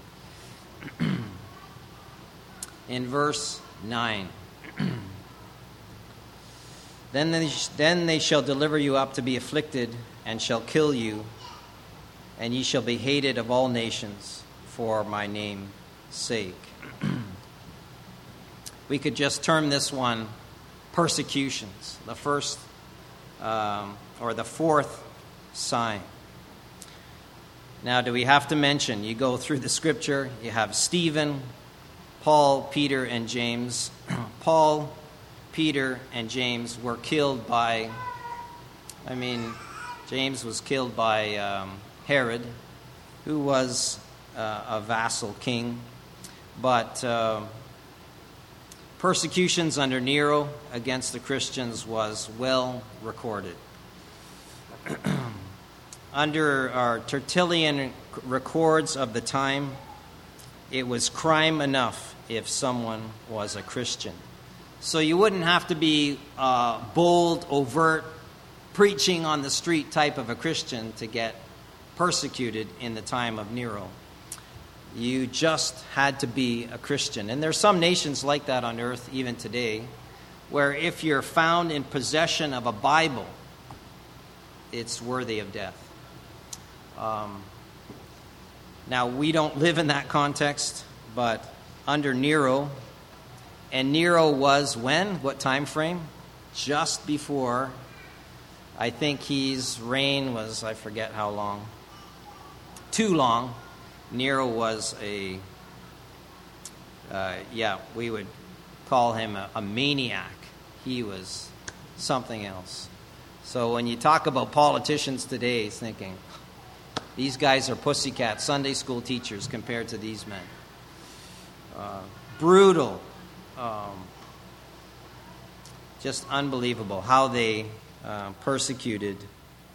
In verse 9. Then they, then they shall deliver you up to be afflicted, and shall kill you, and ye shall be hated of all nations for my name's sake. we could just term this one persecutions, the first um, or the fourth sign. Now, do we have to mention? You go through the scripture, you have Stephen, Paul, Peter, and James. Paul Peter and James were killed by, I mean, James was killed by um, Herod, who was uh, a vassal king, but uh, persecutions under Nero against the Christians was well recorded. under our Tertullian records of the time, it was crime enough if someone was a Christian. So you wouldn't have to be uh, bold, overt, preaching on the street type of a Christian to get persecuted in the time of Nero. You just had to be a Christian. And there's some nations like that on earth even today, where if you're found in possession of a Bible, it's worthy of death. Um, now, we don't live in that context, but under Nero, and Nero was when? What time frame? Just before. I think his reign was, I forget how long. Too long. Nero was a, uh, yeah, we would call him a, a maniac. He was something else. So when you talk about politicians today, thinking, these guys are pussycat Sunday school teachers compared to these men. Uh, brutal. Um, just unbelievable how they uh, persecuted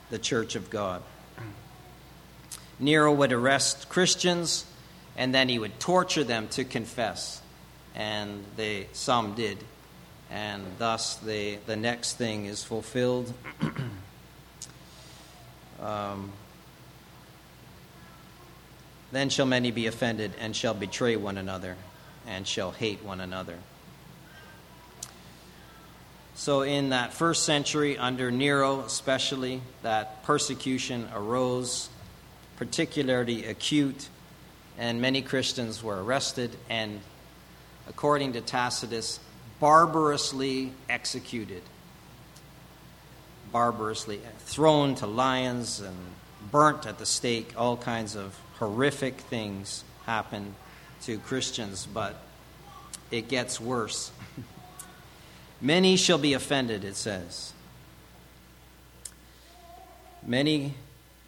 the church of God. Nero would arrest Christians and then he would torture them to confess. And they, some did. And thus, the, the next thing is fulfilled. um, then shall many be offended and shall betray one another and shall hate one another. So, in that first century, under Nero especially, that persecution arose, particularly acute, and many Christians were arrested and, according to Tacitus, barbarously executed. Barbarously thrown to lions and burnt at the stake, all kinds of horrific things happen to Christians, but it gets worse. Many shall be offended, it says. Many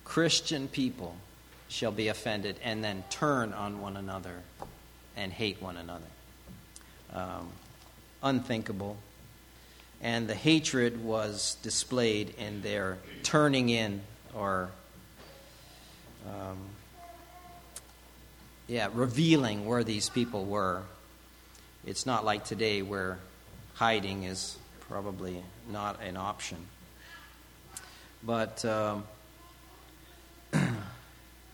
Christian people shall be offended and then turn on one another and hate one another. Um, unthinkable. And the hatred was displayed in their turning in or um, yeah, revealing where these people were. It's not like today where hiding is probably not an option. But um,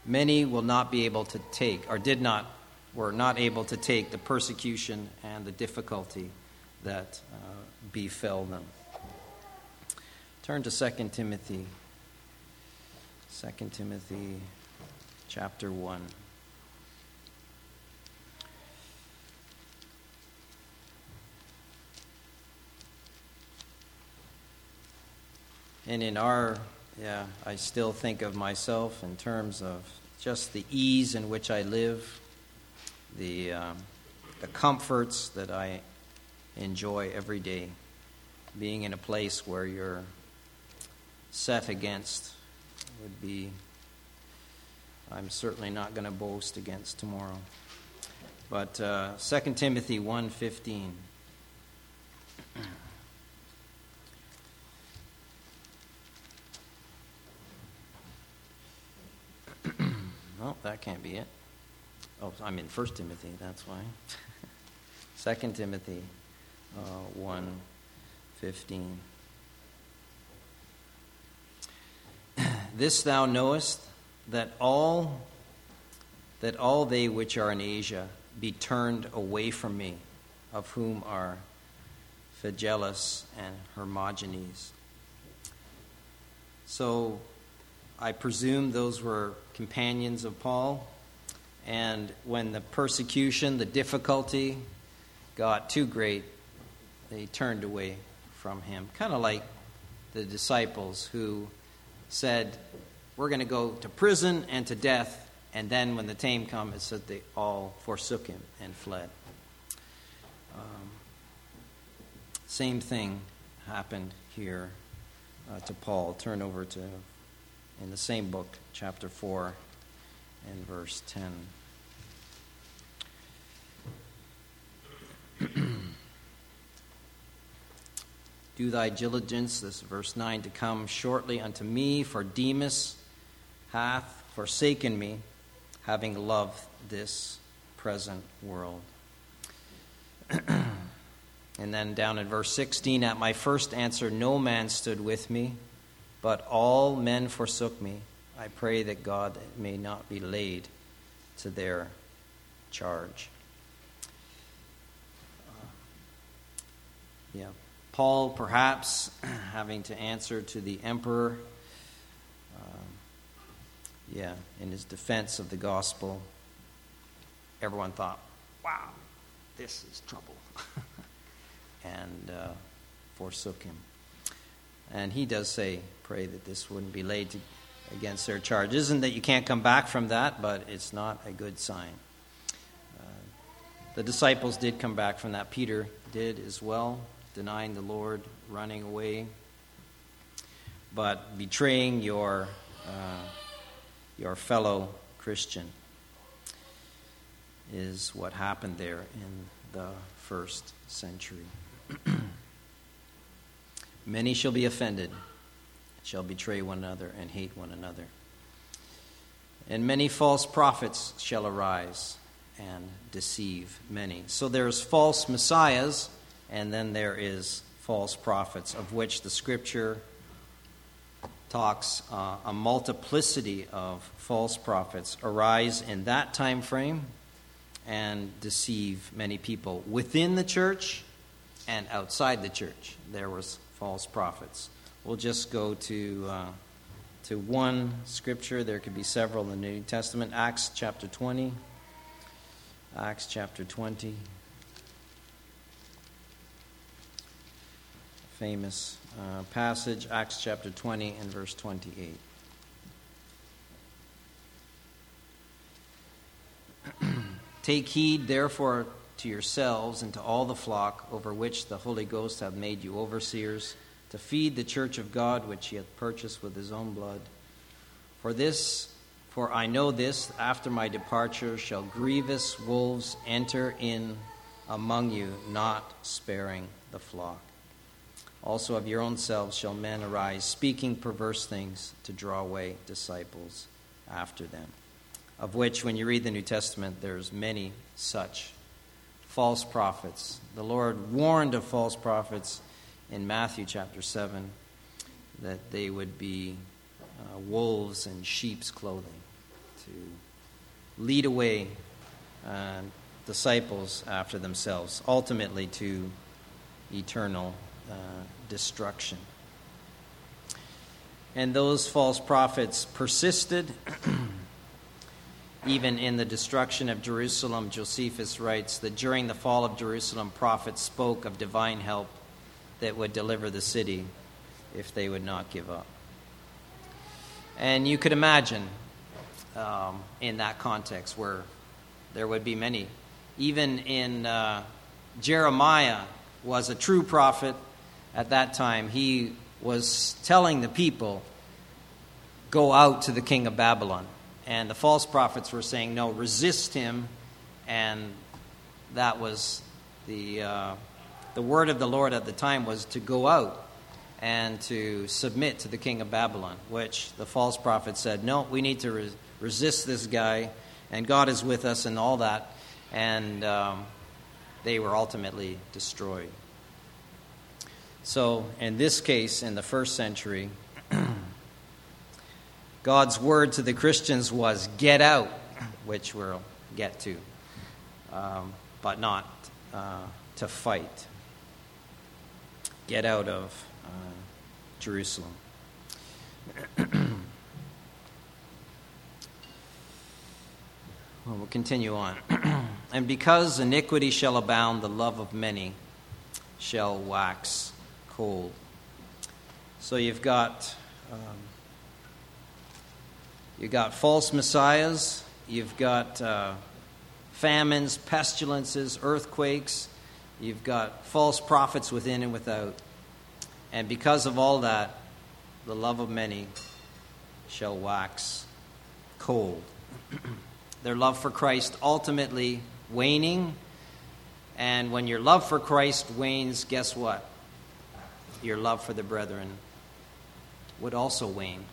many will not be able to take, or did not, were not able to take the persecution and the difficulty that uh, befell them. Turn to 2 Timothy. 2 Timothy chapter 1. And in our, yeah, I still think of myself in terms of just the ease in which I live, the, um, the comforts that I enjoy every day, being in a place where you're set against would be, I'm certainly not going to boast against tomorrow. But uh, 2 Timothy 1.15. Oh, that can't be it. Oh, I'm in 1 Timothy, that's why. 2 Timothy uh, 1 15. this thou knowest that all that all they which are in Asia be turned away from me, of whom are Phygellus and Hermogenes. So I presume those were companions of Paul. And when the persecution, the difficulty got too great, they turned away from him. Kind of like the disciples who said, We're going to go to prison and to death. And then when the time came, it said they all forsook him and fled. Um, same thing happened here uh, to Paul. Turn over to in the same book, chapter 4, and verse 10. Do thy diligence, this verse 9, to come shortly unto me, for Demas hath forsaken me, having loved this present world. and then down in verse 16, at my first answer, no man stood with me, but all men forsook me. I pray that God may not be laid to their charge. Uh, yeah. Paul, perhaps, having to answer to the emperor, um, yeah, in his defense of the gospel, everyone thought, wow, this is trouble, and uh, forsook him. And he does say, pray that this wouldn't be laid to, against their charge. Isn't that you can't come back from that, but it's not a good sign. Uh, the disciples did come back from that. Peter did as well denying the Lord, running away, but betraying your, uh, your fellow Christian is what happened there in the first century. Many shall be offended, shall betray one another, and hate one another. And many false prophets shall arise and deceive many. So there's false messiahs and then there is false prophets, of which the scripture talks uh, a multiplicity of false prophets arise in that time frame and deceive many people within the church and outside the church. There was false prophets. We'll just go to uh, to one scripture. There could be several in the New Testament. Acts chapter twenty. Acts chapter twenty. famous uh, passage, Acts chapter 20 and verse 28. Take heed, therefore, to yourselves and to all the flock over which the Holy Ghost hath made you overseers, to feed the church of God which he hath purchased with his own blood. For this, for I know this, after my departure shall grievous wolves enter in among you, not sparing the flock. Also of your own selves shall men arise, speaking perverse things to draw away disciples after them. Of which, when you read the New Testament, there's many such false prophets. The Lord warned of false prophets in Matthew chapter 7 that they would be uh, wolves in sheep's clothing to lead away uh, disciples after themselves, ultimately to eternal uh, destruction. And those false prophets persisted. Even in the destruction of Jerusalem, Josephus writes that during the fall of Jerusalem, prophets spoke of divine help that would deliver the city if they would not give up. And you could imagine um, in that context where there would be many. Even in uh, Jeremiah was a true prophet at that time, he was telling the people, Go out to the king of Babylon. And the false prophets were saying, No, resist him. And that was the, uh, the word of the Lord at the time was to go out and to submit to the king of Babylon, which the false prophet said, No, we need to re- resist this guy, and God is with us, and all that. And um, they were ultimately destroyed. So, in this case, in the first century, God's word to the Christians was get out, which we'll get to, um, but not uh, to fight. Get out of uh, Jerusalem. well, we'll continue on. and because iniquity shall abound, the love of many shall wax cold. So you've got um, you've got false messiahs, you've got uh, famines, pestilences, earthquakes, you've got false prophets within and without, and because of all that, the love of many shall wax cold. their love for Christ ultimately waning. And when your love for Christ wanes, guess what? Your love for the brethren would also wane.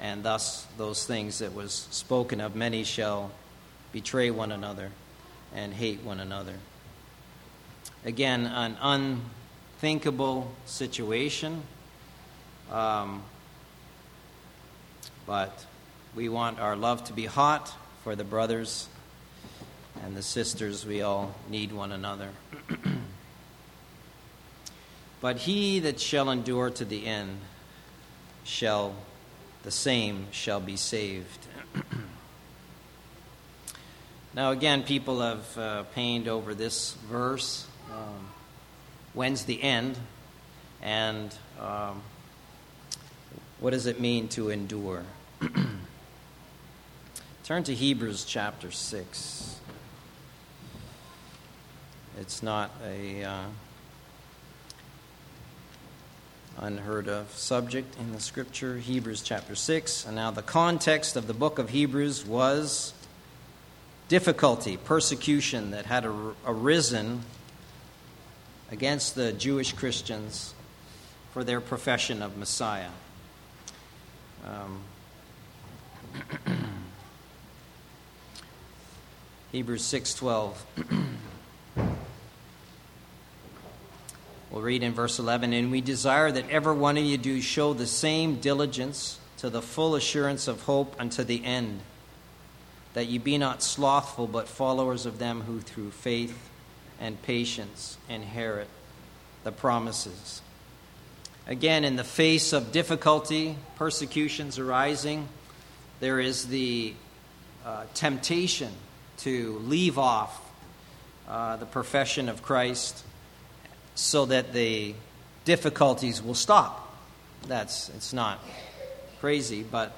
And thus, those things that was spoken of, many shall betray one another and hate one another. Again, an unthinkable situation. Um, but we want our love to be hot for the brothers and the sisters. We all need one another. but he that shall endure to the end shall the same shall be saved. now, again, people have uh, pained over this verse. Um, when's the end? And um, what does it mean to endure? Turn to Hebrews chapter 6. It's not a uh, unheard of subject in the scripture, Hebrews chapter 6. And now the context of the book of Hebrews was difficulty, persecution that had arisen against the Jewish Christians for their profession of Messiah. Um, Hebrews 6:12 We'll read in verse 11, and we desire that every one of you do show the same diligence to the full assurance of hope unto the end, that ye be not slothful, but followers of them who through faith and patience inherit the promises. Again, in the face of difficulty, persecutions arising, there is the uh, temptation to leave off uh, the profession of Christ so that the difficulties will stop. That's it's not crazy, but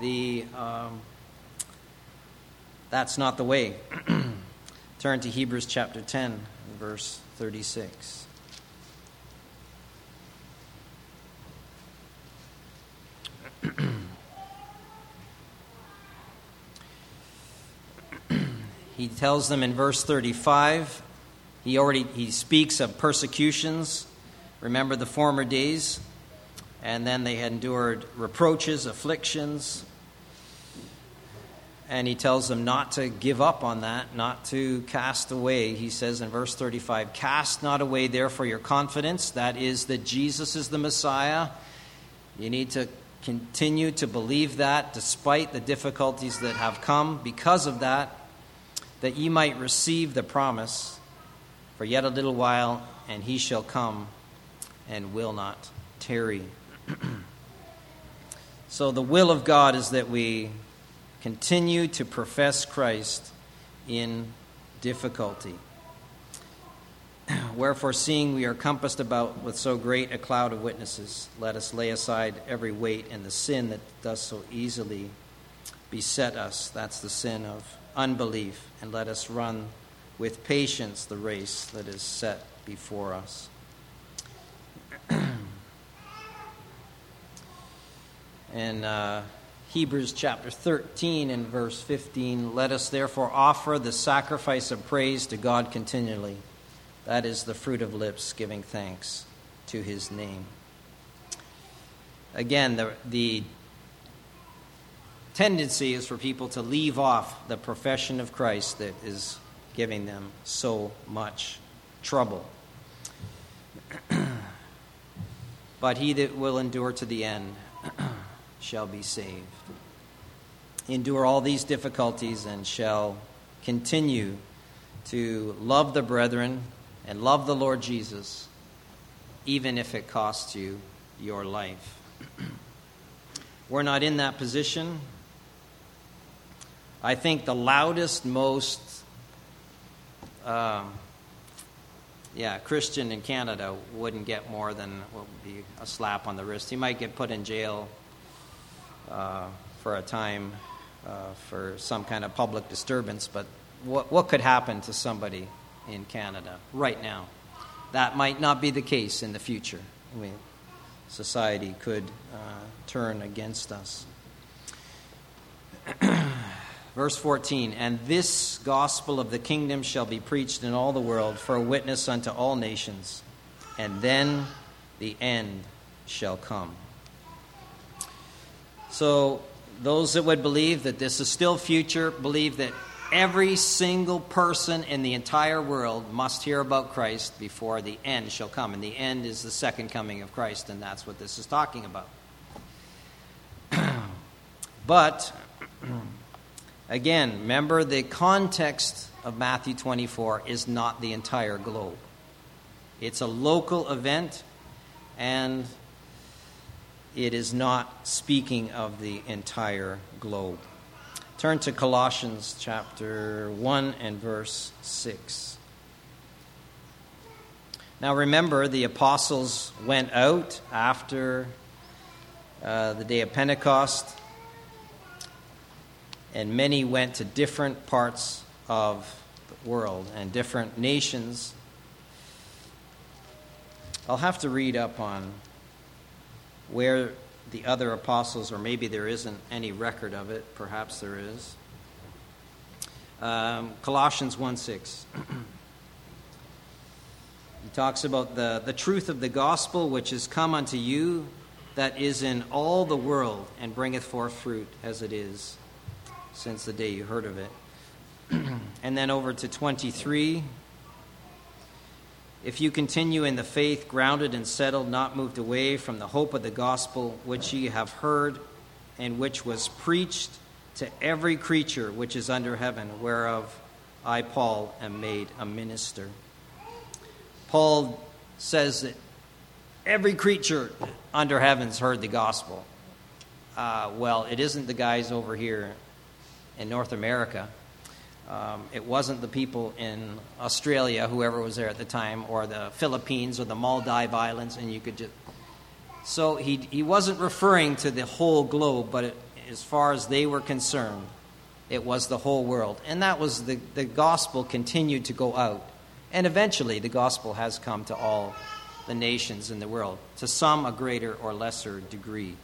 the um, that's not the way. Turn to Hebrews chapter 10, verse 36. he tells them in verse 35 he already he speaks of persecutions. Remember the former days, and then they had endured reproaches, afflictions. And he tells them not to give up on that, not to cast away. He says in verse 35 Cast not away, therefore, your confidence. That is, that Jesus is the Messiah. You need to continue to believe that despite the difficulties that have come because of that, that ye might receive the promise. For yet a little while, and he shall come and will not tarry. so, the will of God is that we continue to profess Christ in difficulty. Wherefore, seeing we are compassed about with so great a cloud of witnesses, let us lay aside every weight and the sin that does so easily beset us. That's the sin of unbelief. And let us run with patience the race that is set before us. in uh, Hebrews chapter 13 and verse 15, let us therefore offer the sacrifice of praise to God continually. That is the fruit of lips giving thanks to his name. Again, the, the tendency is for people to leave off the profession of Christ that is giving them so much trouble. but he that will endure to the end shall be saved. Endure all these difficulties and shall continue to love the brethren and love the Lord Jesus, even if it costs you your life. We're not in that position. I think the loudest, most um, yeah, Christian in Canada wouldn't get more than what would be a slap on the wrist. He might get put in jail uh, for a time uh, for some kind of public disturbance, but what, what could happen to somebody in Canada right now? That might not be the case in the future. I mean, society could uh, turn against us. Verse 14 And this gospel of the kingdom shall be preached in all the world for a witness unto all nations, and then the end shall come. So, those that would believe that this is still future believe that every single person in the entire world must hear about Christ before the end shall come. And the end is the second coming of Christ, and that's what this is talking about. but Again, remember the context of Matthew 24 is not the entire globe. It's a local event, and it is not speaking of the entire globe. Turn to Colossians chapter 1 and verse 6. Now remember, the apostles went out after uh, the day of Pentecost and many went to different parts of the world and different nations. I'll have to read up on where the other apostles, or maybe there isn't any record of it, perhaps there is. Um, Colossians 1 6. he talks about the, the truth of the gospel which is come unto you, that is in all the world, and bringeth forth fruit as it is since the day you heard of it. and then over to 23. If you continue in the faith, grounded and settled, not moved away from the hope of the gospel which ye have heard, and which was preached to every creature which is under heaven, whereof I, Paul, am made a minister. Paul says that every creature under heaven's heard the gospel. Uh, well, it isn't the guys over here in North America. Um, it wasn't the people in Australia, whoever was there at the time, or the Philippines or the Maldive Islands, and you could just. So he, he wasn't referring to the whole globe, but it, as far as they were concerned, it was the whole world. And that was the, the gospel continued to go out. And eventually, the gospel has come to all the nations in the world, to some a greater or lesser degree.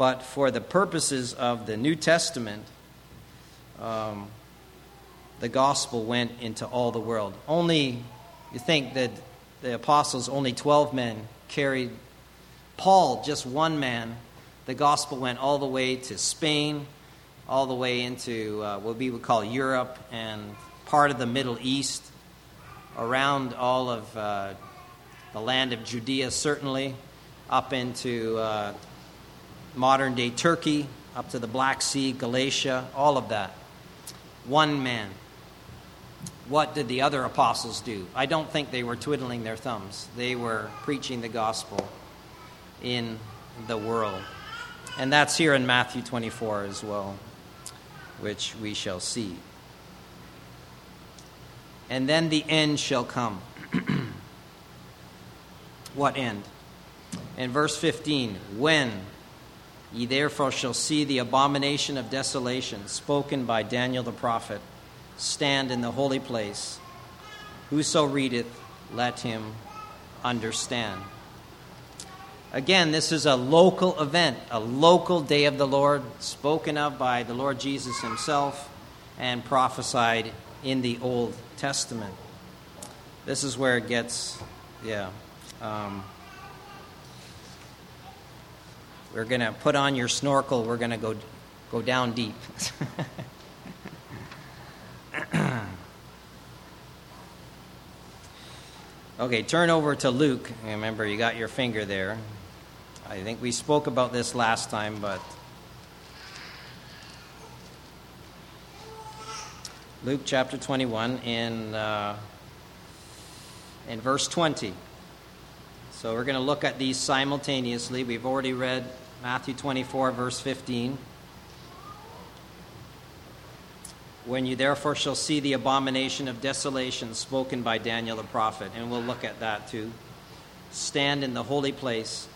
But for the purposes of the New Testament, um, the gospel went into all the world. Only, you think that the apostles, only 12 men carried Paul, just one man. The gospel went all the way to Spain, all the way into uh, what we would call Europe and part of the Middle East, around all of uh, the land of Judea, certainly, up into uh, modern day Turkey, up to the Black Sea, Galatia, all of that. One man. What did the other apostles do? I don't think they were twiddling their thumbs. They were preaching the gospel in the world. And that's here in Matthew 24 as well, which we shall see. And then the end shall come. what end? In verse 15, when Ye therefore shall see the abomination of desolation spoken by Daniel the prophet stand in the holy place. Whoso readeth, let him understand. Again, this is a local event, a local day of the Lord, spoken of by the Lord Jesus himself and prophesied in the Old Testament. This is where it gets, yeah. Um, we're going to put on your snorkel. We're going to go, go down deep. okay, turn over to Luke. Remember, you got your finger there. I think we spoke about this last time, but Luke chapter 21 in, uh, in verse 20. So we're going to look at these simultaneously. We've already read Matthew 24, verse 15. When you therefore shall see the abomination of desolation spoken by Daniel the prophet, and we'll look at that too. Stand in the holy place.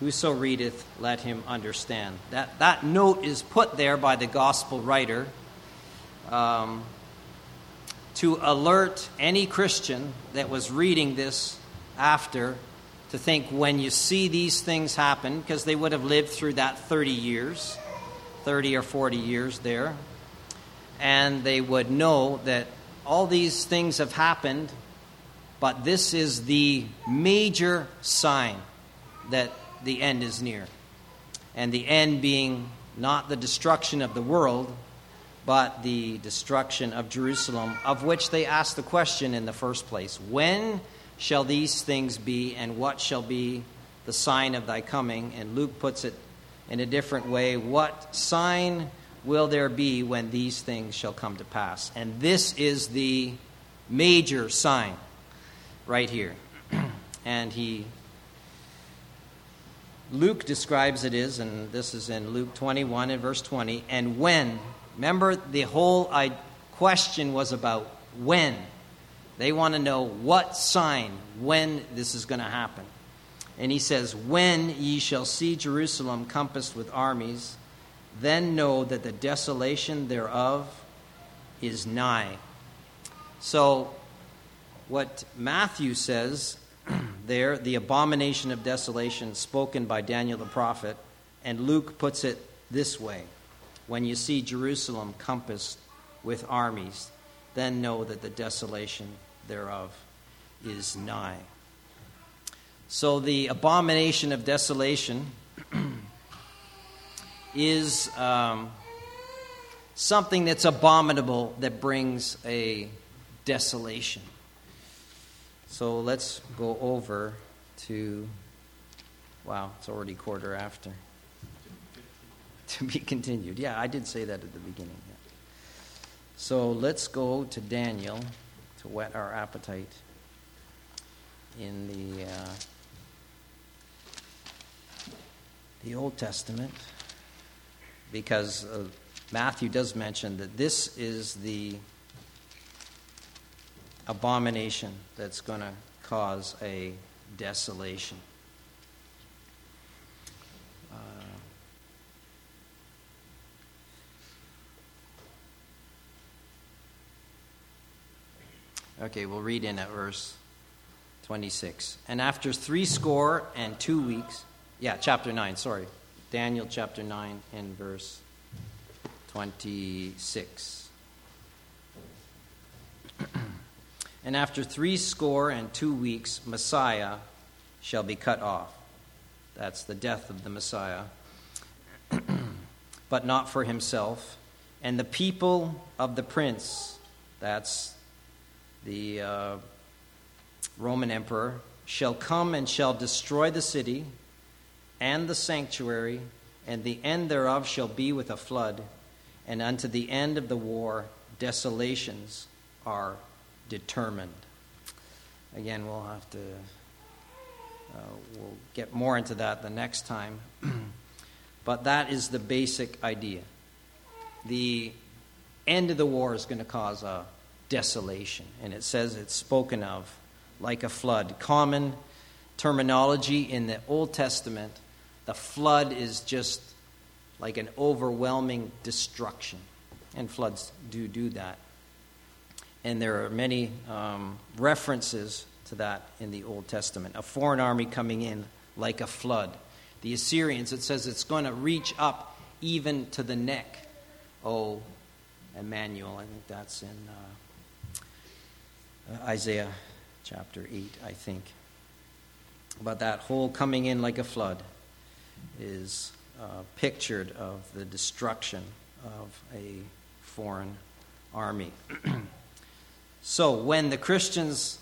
Whoso readeth, let him understand. That, that note is put there by the gospel writer um, to alert any Christian that was reading this after to think when you see these things happen, because they would have lived through that 30 years, 30 or 40 years there, and they would know that all these things have happened, but this is the major sign that the end is near. And the end being not the destruction of the world, but the destruction of Jerusalem, of which they asked the question in the first place When shall these things be, and what shall be the sign of thy coming? And Luke puts it in a different way What sign will there be when these things shall come to pass? And this is the major sign right here. and he Luke describes it is, and this is in Luke 21 and verse 20, and when. Remember, the whole question was about when. They want to know what sign, when this is going to happen. And he says, When ye shall see Jerusalem compassed with armies, then know that the desolation thereof is nigh. So, what Matthew says there, the abomination of desolation spoken by Daniel the prophet, and Luke puts it this way When you see Jerusalem compassed with armies, then know that the desolation thereof is nigh. So, the abomination of desolation is um, something that's abominable that brings a desolation. So let's go over to, wow, it's already quarter after. To be continued. Yeah, I did say that at the beginning. So let's go to Daniel to whet our appetite in the uh, the Old Testament, because uh, Matthew does mention that this is the abomination that's going to cause a desolation. Okay, we'll read in at verse 26. And after three score and two weeks, yeah, chapter 9, sorry. Daniel chapter 9 and verse 26. and after three score and two weeks, Messiah shall be cut off. That's the death of the Messiah. but not for himself. And the people of the prince, that's the uh, Roman emperor, shall come and shall destroy the city and the sanctuary, and the end thereof shall be with a flood, and unto the end of the war desolations are determined. Again, we'll have to, uh, we'll get more into that the next time. but that is the basic idea. The end of the war is going to cause a desolation, and it says it's spoken of like a flood. Common terminology in the Old Testament the flood is just like an overwhelming destruction. And floods do do that. And there are many um, references to that in the Old Testament. A foreign army coming in like a flood. The Assyrians, it says it's going to reach up even to the neck. Oh, Emmanuel, I think that's in uh, Isaiah chapter 8, I think. About that whole coming in like a flood is uh, pictured of the destruction of a foreign army. so when the Christians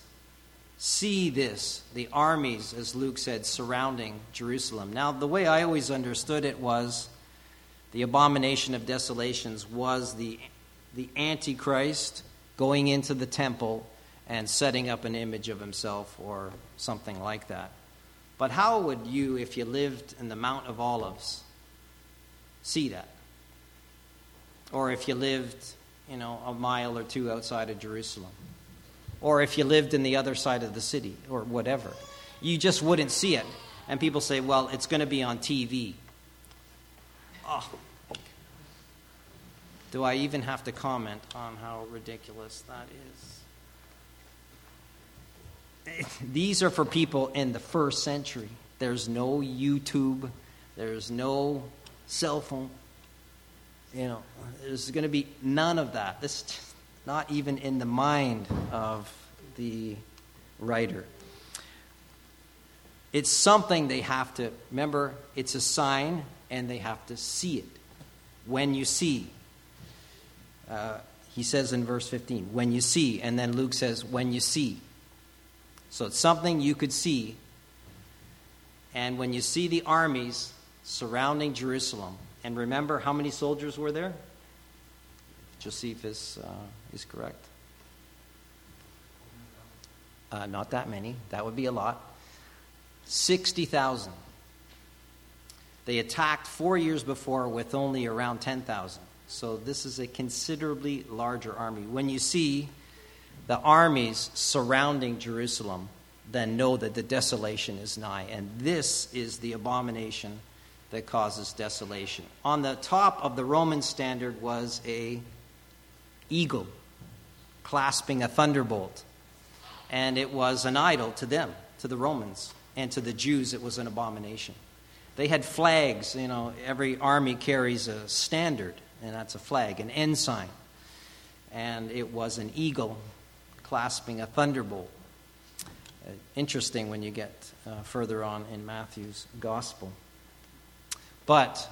see this, the armies, as Luke said, surrounding Jerusalem. Now, the way I always understood it was the abomination of desolations was the, the Antichrist going into the temple and setting up an image of himself or something like that. But how would you, if you lived in the Mount of Olives, see that? Or if you lived, you know, a mile or two outside of Jerusalem? Or if you lived in the other side of the city, or whatever. You just wouldn't see it. And people say, well, it's going to be on TV. Oh. Ah. Do I even have to comment on how ridiculous that is? these are for people in the first century. There's no YouTube, there's no cell phone. You know, there's going to be none of that. This not even in the mind of the writer. It's something they have to remember, it's a sign, and they have to see it. When you see. Uh, he says in verse 15, when you see. And then Luke says, when you see. So it's something you could see. And when you see the armies surrounding Jerusalem, and remember how many soldiers were there? Josephus uh, is correct. Uh, not that many. That would be a lot. 60,000. They attacked four years before with only around 10,000. So this is a considerably larger army. When you see the armies surrounding Jerusalem, then know that the desolation is nigh. And this is the abomination that causes desolation. On the top of the Roman standard was a eagle clasping a thunderbolt. And it was an idol to them, to the Romans, and to the Jews it was an abomination. They had flags, you know, every army carries a standard, and that's a flag, an ensign. And it was an eagle clasping a thunderbolt. Uh, interesting when you get uh, further on in Matthew's gospel. But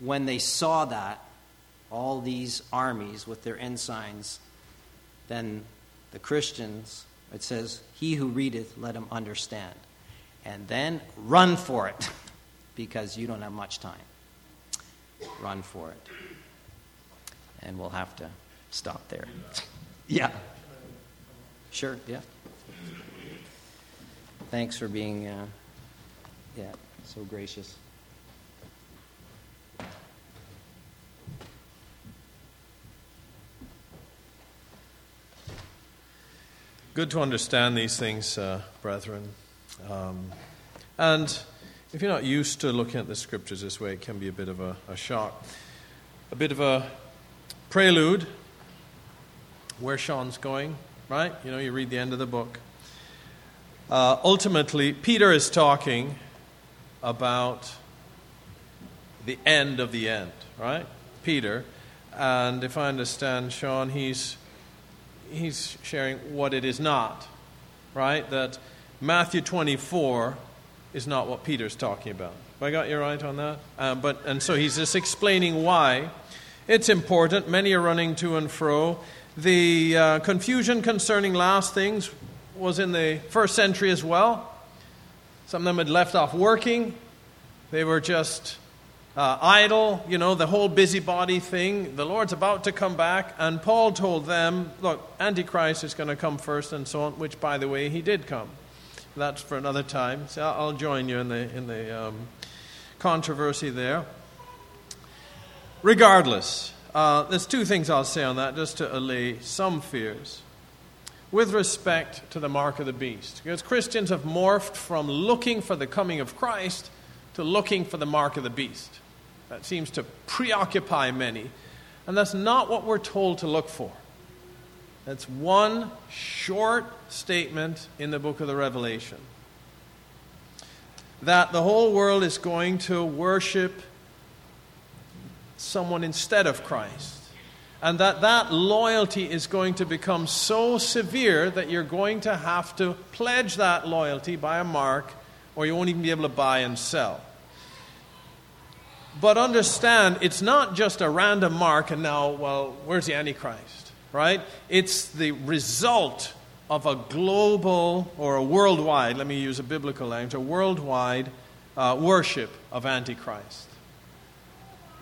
when they saw that, all these armies with their ensigns, then the Christians, it says, He who readeth, let him understand. And then run for it, because you don't have much time. Run for it. And we'll have to stop there. yeah. Sure, yeah. Thanks for being, uh, yeah, so gracious. Good to understand these things, uh, brethren. Um, and if you're not used to looking at the scriptures this way, it can be a bit of a, a shock. A bit of a prelude where Sean's going, right? You know, you read the end of the book. Uh, ultimately, Peter is talking about the end of the end, right? Peter. And if I understand Sean, he's he's sharing what it is not, right? That Matthew 24 is not what Peter's talking about. Have I got you right on that? Uh, but, and so he's just explaining why. It's important. Many are running to and fro. The uh, confusion concerning last things was in the first century as well. Some of them had left off working. They were just uh, idle, you know, the whole busybody thing. The Lord's about to come back, and Paul told them, look, Antichrist is going to come first, and so on, which, by the way, he did come. That's for another time. So I'll join you in the, in the um, controversy there. Regardless, uh, there's two things I'll say on that just to allay some fears. With respect to the mark of the beast, because Christians have morphed from looking for the coming of Christ to looking for the mark of the beast. That seems to preoccupy many. And that's not what we're told to look for. That's one short statement in the book of the Revelation that the whole world is going to worship someone instead of Christ. And that that loyalty is going to become so severe that you're going to have to pledge that loyalty by a mark, or you won't even be able to buy and sell. But understand, it's not just a random mark and now, well, where's the Antichrist? Right? It's the result of a global or a worldwide, let me use a biblical language, a worldwide uh, worship of Antichrist.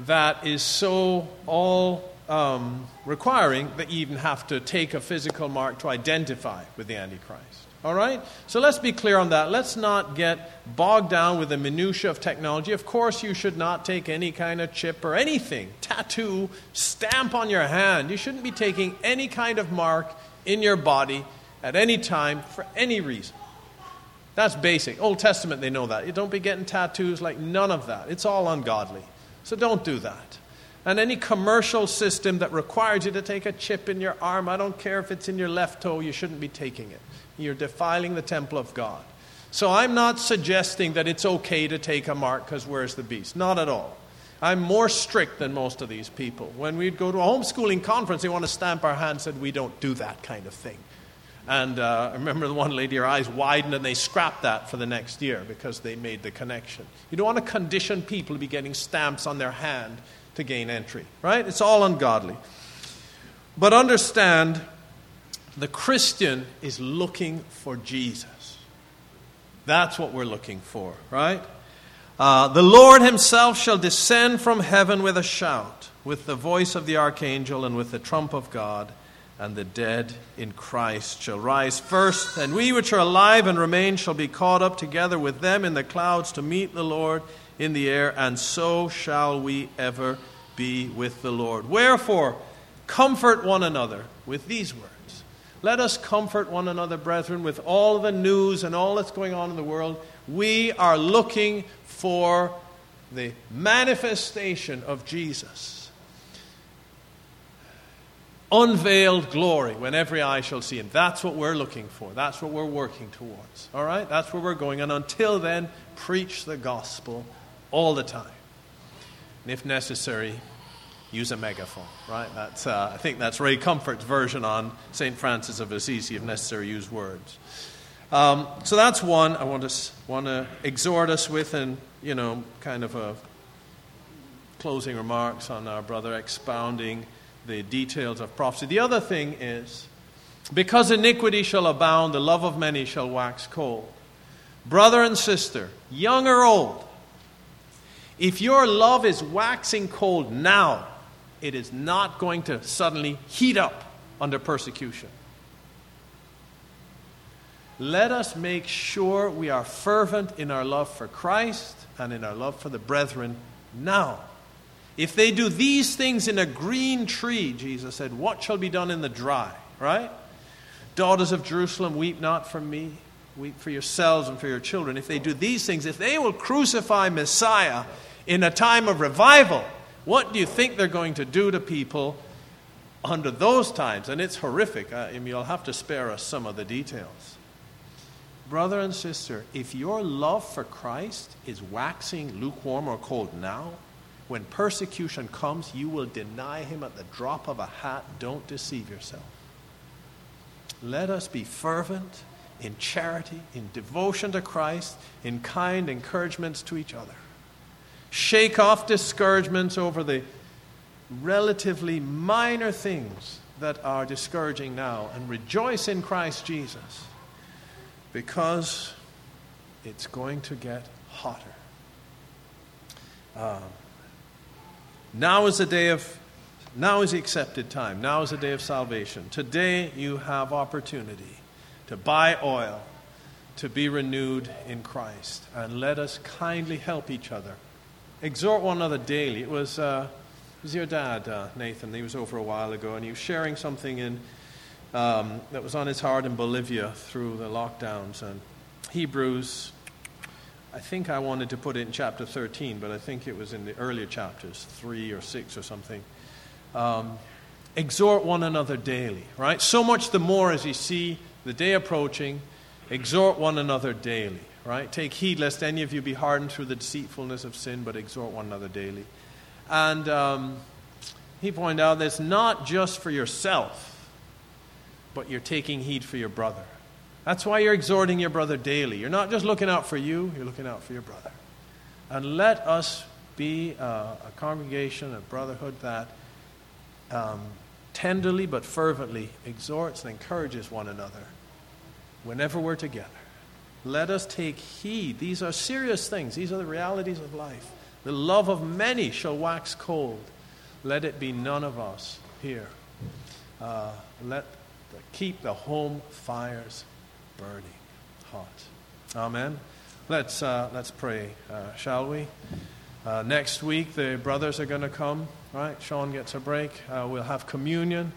That is so all um, requiring that you even have to take a physical mark to identify with the Antichrist. All right? So let's be clear on that. Let's not get bogged down with the minutiae of technology. Of course, you should not take any kind of chip or anything, tattoo, stamp on your hand. You shouldn't be taking any kind of mark in your body at any time for any reason. That's basic. Old Testament, they know that. You don't be getting tattoos like none of that. It's all ungodly. So don't do that. And any commercial system that requires you to take a chip in your arm, I don't care if it's in your left toe, you shouldn't be taking it. You're defiling the temple of God. So I'm not suggesting that it's okay to take a mark because where's the beast? Not at all. I'm more strict than most of these people. When we'd go to a homeschooling conference, they want to stamp our hands and We don't do that kind of thing. And uh, I remember the one lady, her eyes widened, and they scrapped that for the next year because they made the connection. You don't want to condition people to be getting stamps on their hand to gain entry, right? It's all ungodly. But understand, the Christian is looking for Jesus. That's what we're looking for, right? Uh, the Lord himself shall descend from heaven with a shout, with the voice of the archangel, and with the trump of God and the dead in Christ shall rise first, and we which are alive and remain shall be caught up together with them in the clouds to meet the Lord in the air, and so shall we ever be with the Lord. Wherefore, comfort one another with these words. Let us comfort one another, brethren, with all the news and all that's going on in the world. We are looking for the manifestation of Jesus unveiled glory when every eye shall see him. That's what we're looking for. That's what we're working towards. All right? That's where we're going. And until then, preach the gospel all the time. And if necessary, use a megaphone, right? That's, uh, I think that's Ray Comfort's version on St. Francis of Assisi, if necessary, use words. Um, so that's one I want to, want to exhort us with, and, you know, kind of a closing remarks on our brother expounding the details of prophecy. The other thing is because iniquity shall abound, the love of many shall wax cold. Brother and sister, young or old, if your love is waxing cold now, it is not going to suddenly heat up under persecution. Let us make sure we are fervent in our love for Christ and in our love for the brethren now. If they do these things in a green tree, Jesus said, what shall be done in the dry? Right? Daughters of Jerusalem, weep not for me, weep for yourselves and for your children. If they do these things, if they will crucify Messiah in a time of revival, what do you think they're going to do to people under those times? And it's horrific. Uh, I mean, you'll have to spare us some of the details. Brother and sister, if your love for Christ is waxing lukewarm or cold now, when persecution comes, you will deny him at the drop of a hat. Don't deceive yourself. Let us be fervent in charity, in devotion to Christ, in kind encouragements to each other. Shake off discouragements over the relatively minor things that are discouraging now and rejoice in Christ Jesus because it's going to get hotter. Um, now is the day of, now is the accepted time. Now is the day of salvation. Today you have opportunity to buy oil, to be renewed in Christ. And let us kindly help each other. Exhort one another daily. It was, uh, it was your dad, uh, Nathan. He was over a while ago, and he was sharing something in, um, that was on his heart in Bolivia through the lockdowns. And Hebrews I think I wanted to put it in chapter 13, but I think it was in the earlier chapters, 3 or 6 or something. Um, exhort one another daily, right? So much the more as you see the day approaching, exhort one another daily, right? Take heed lest any of you be hardened through the deceitfulness of sin, but exhort one another daily. And um, he pointed out that it's not just for yourself, but you're taking heed for your brother. That's why you're exhorting your brother daily. You're not just looking out for you, you're looking out for your brother. And let us be a, a congregation, a brotherhood that um, tenderly but fervently exhorts and encourages one another whenever we're together. Let us take heed. These are serious things, these are the realities of life. The love of many shall wax cold. Let it be none of us here. Uh, let the, keep the home fires burning hot. Amen. Let's, uh, let's pray, uh, shall we? Uh, next week, the brothers are going to come, right? Sean gets a break. Uh, we'll have communion.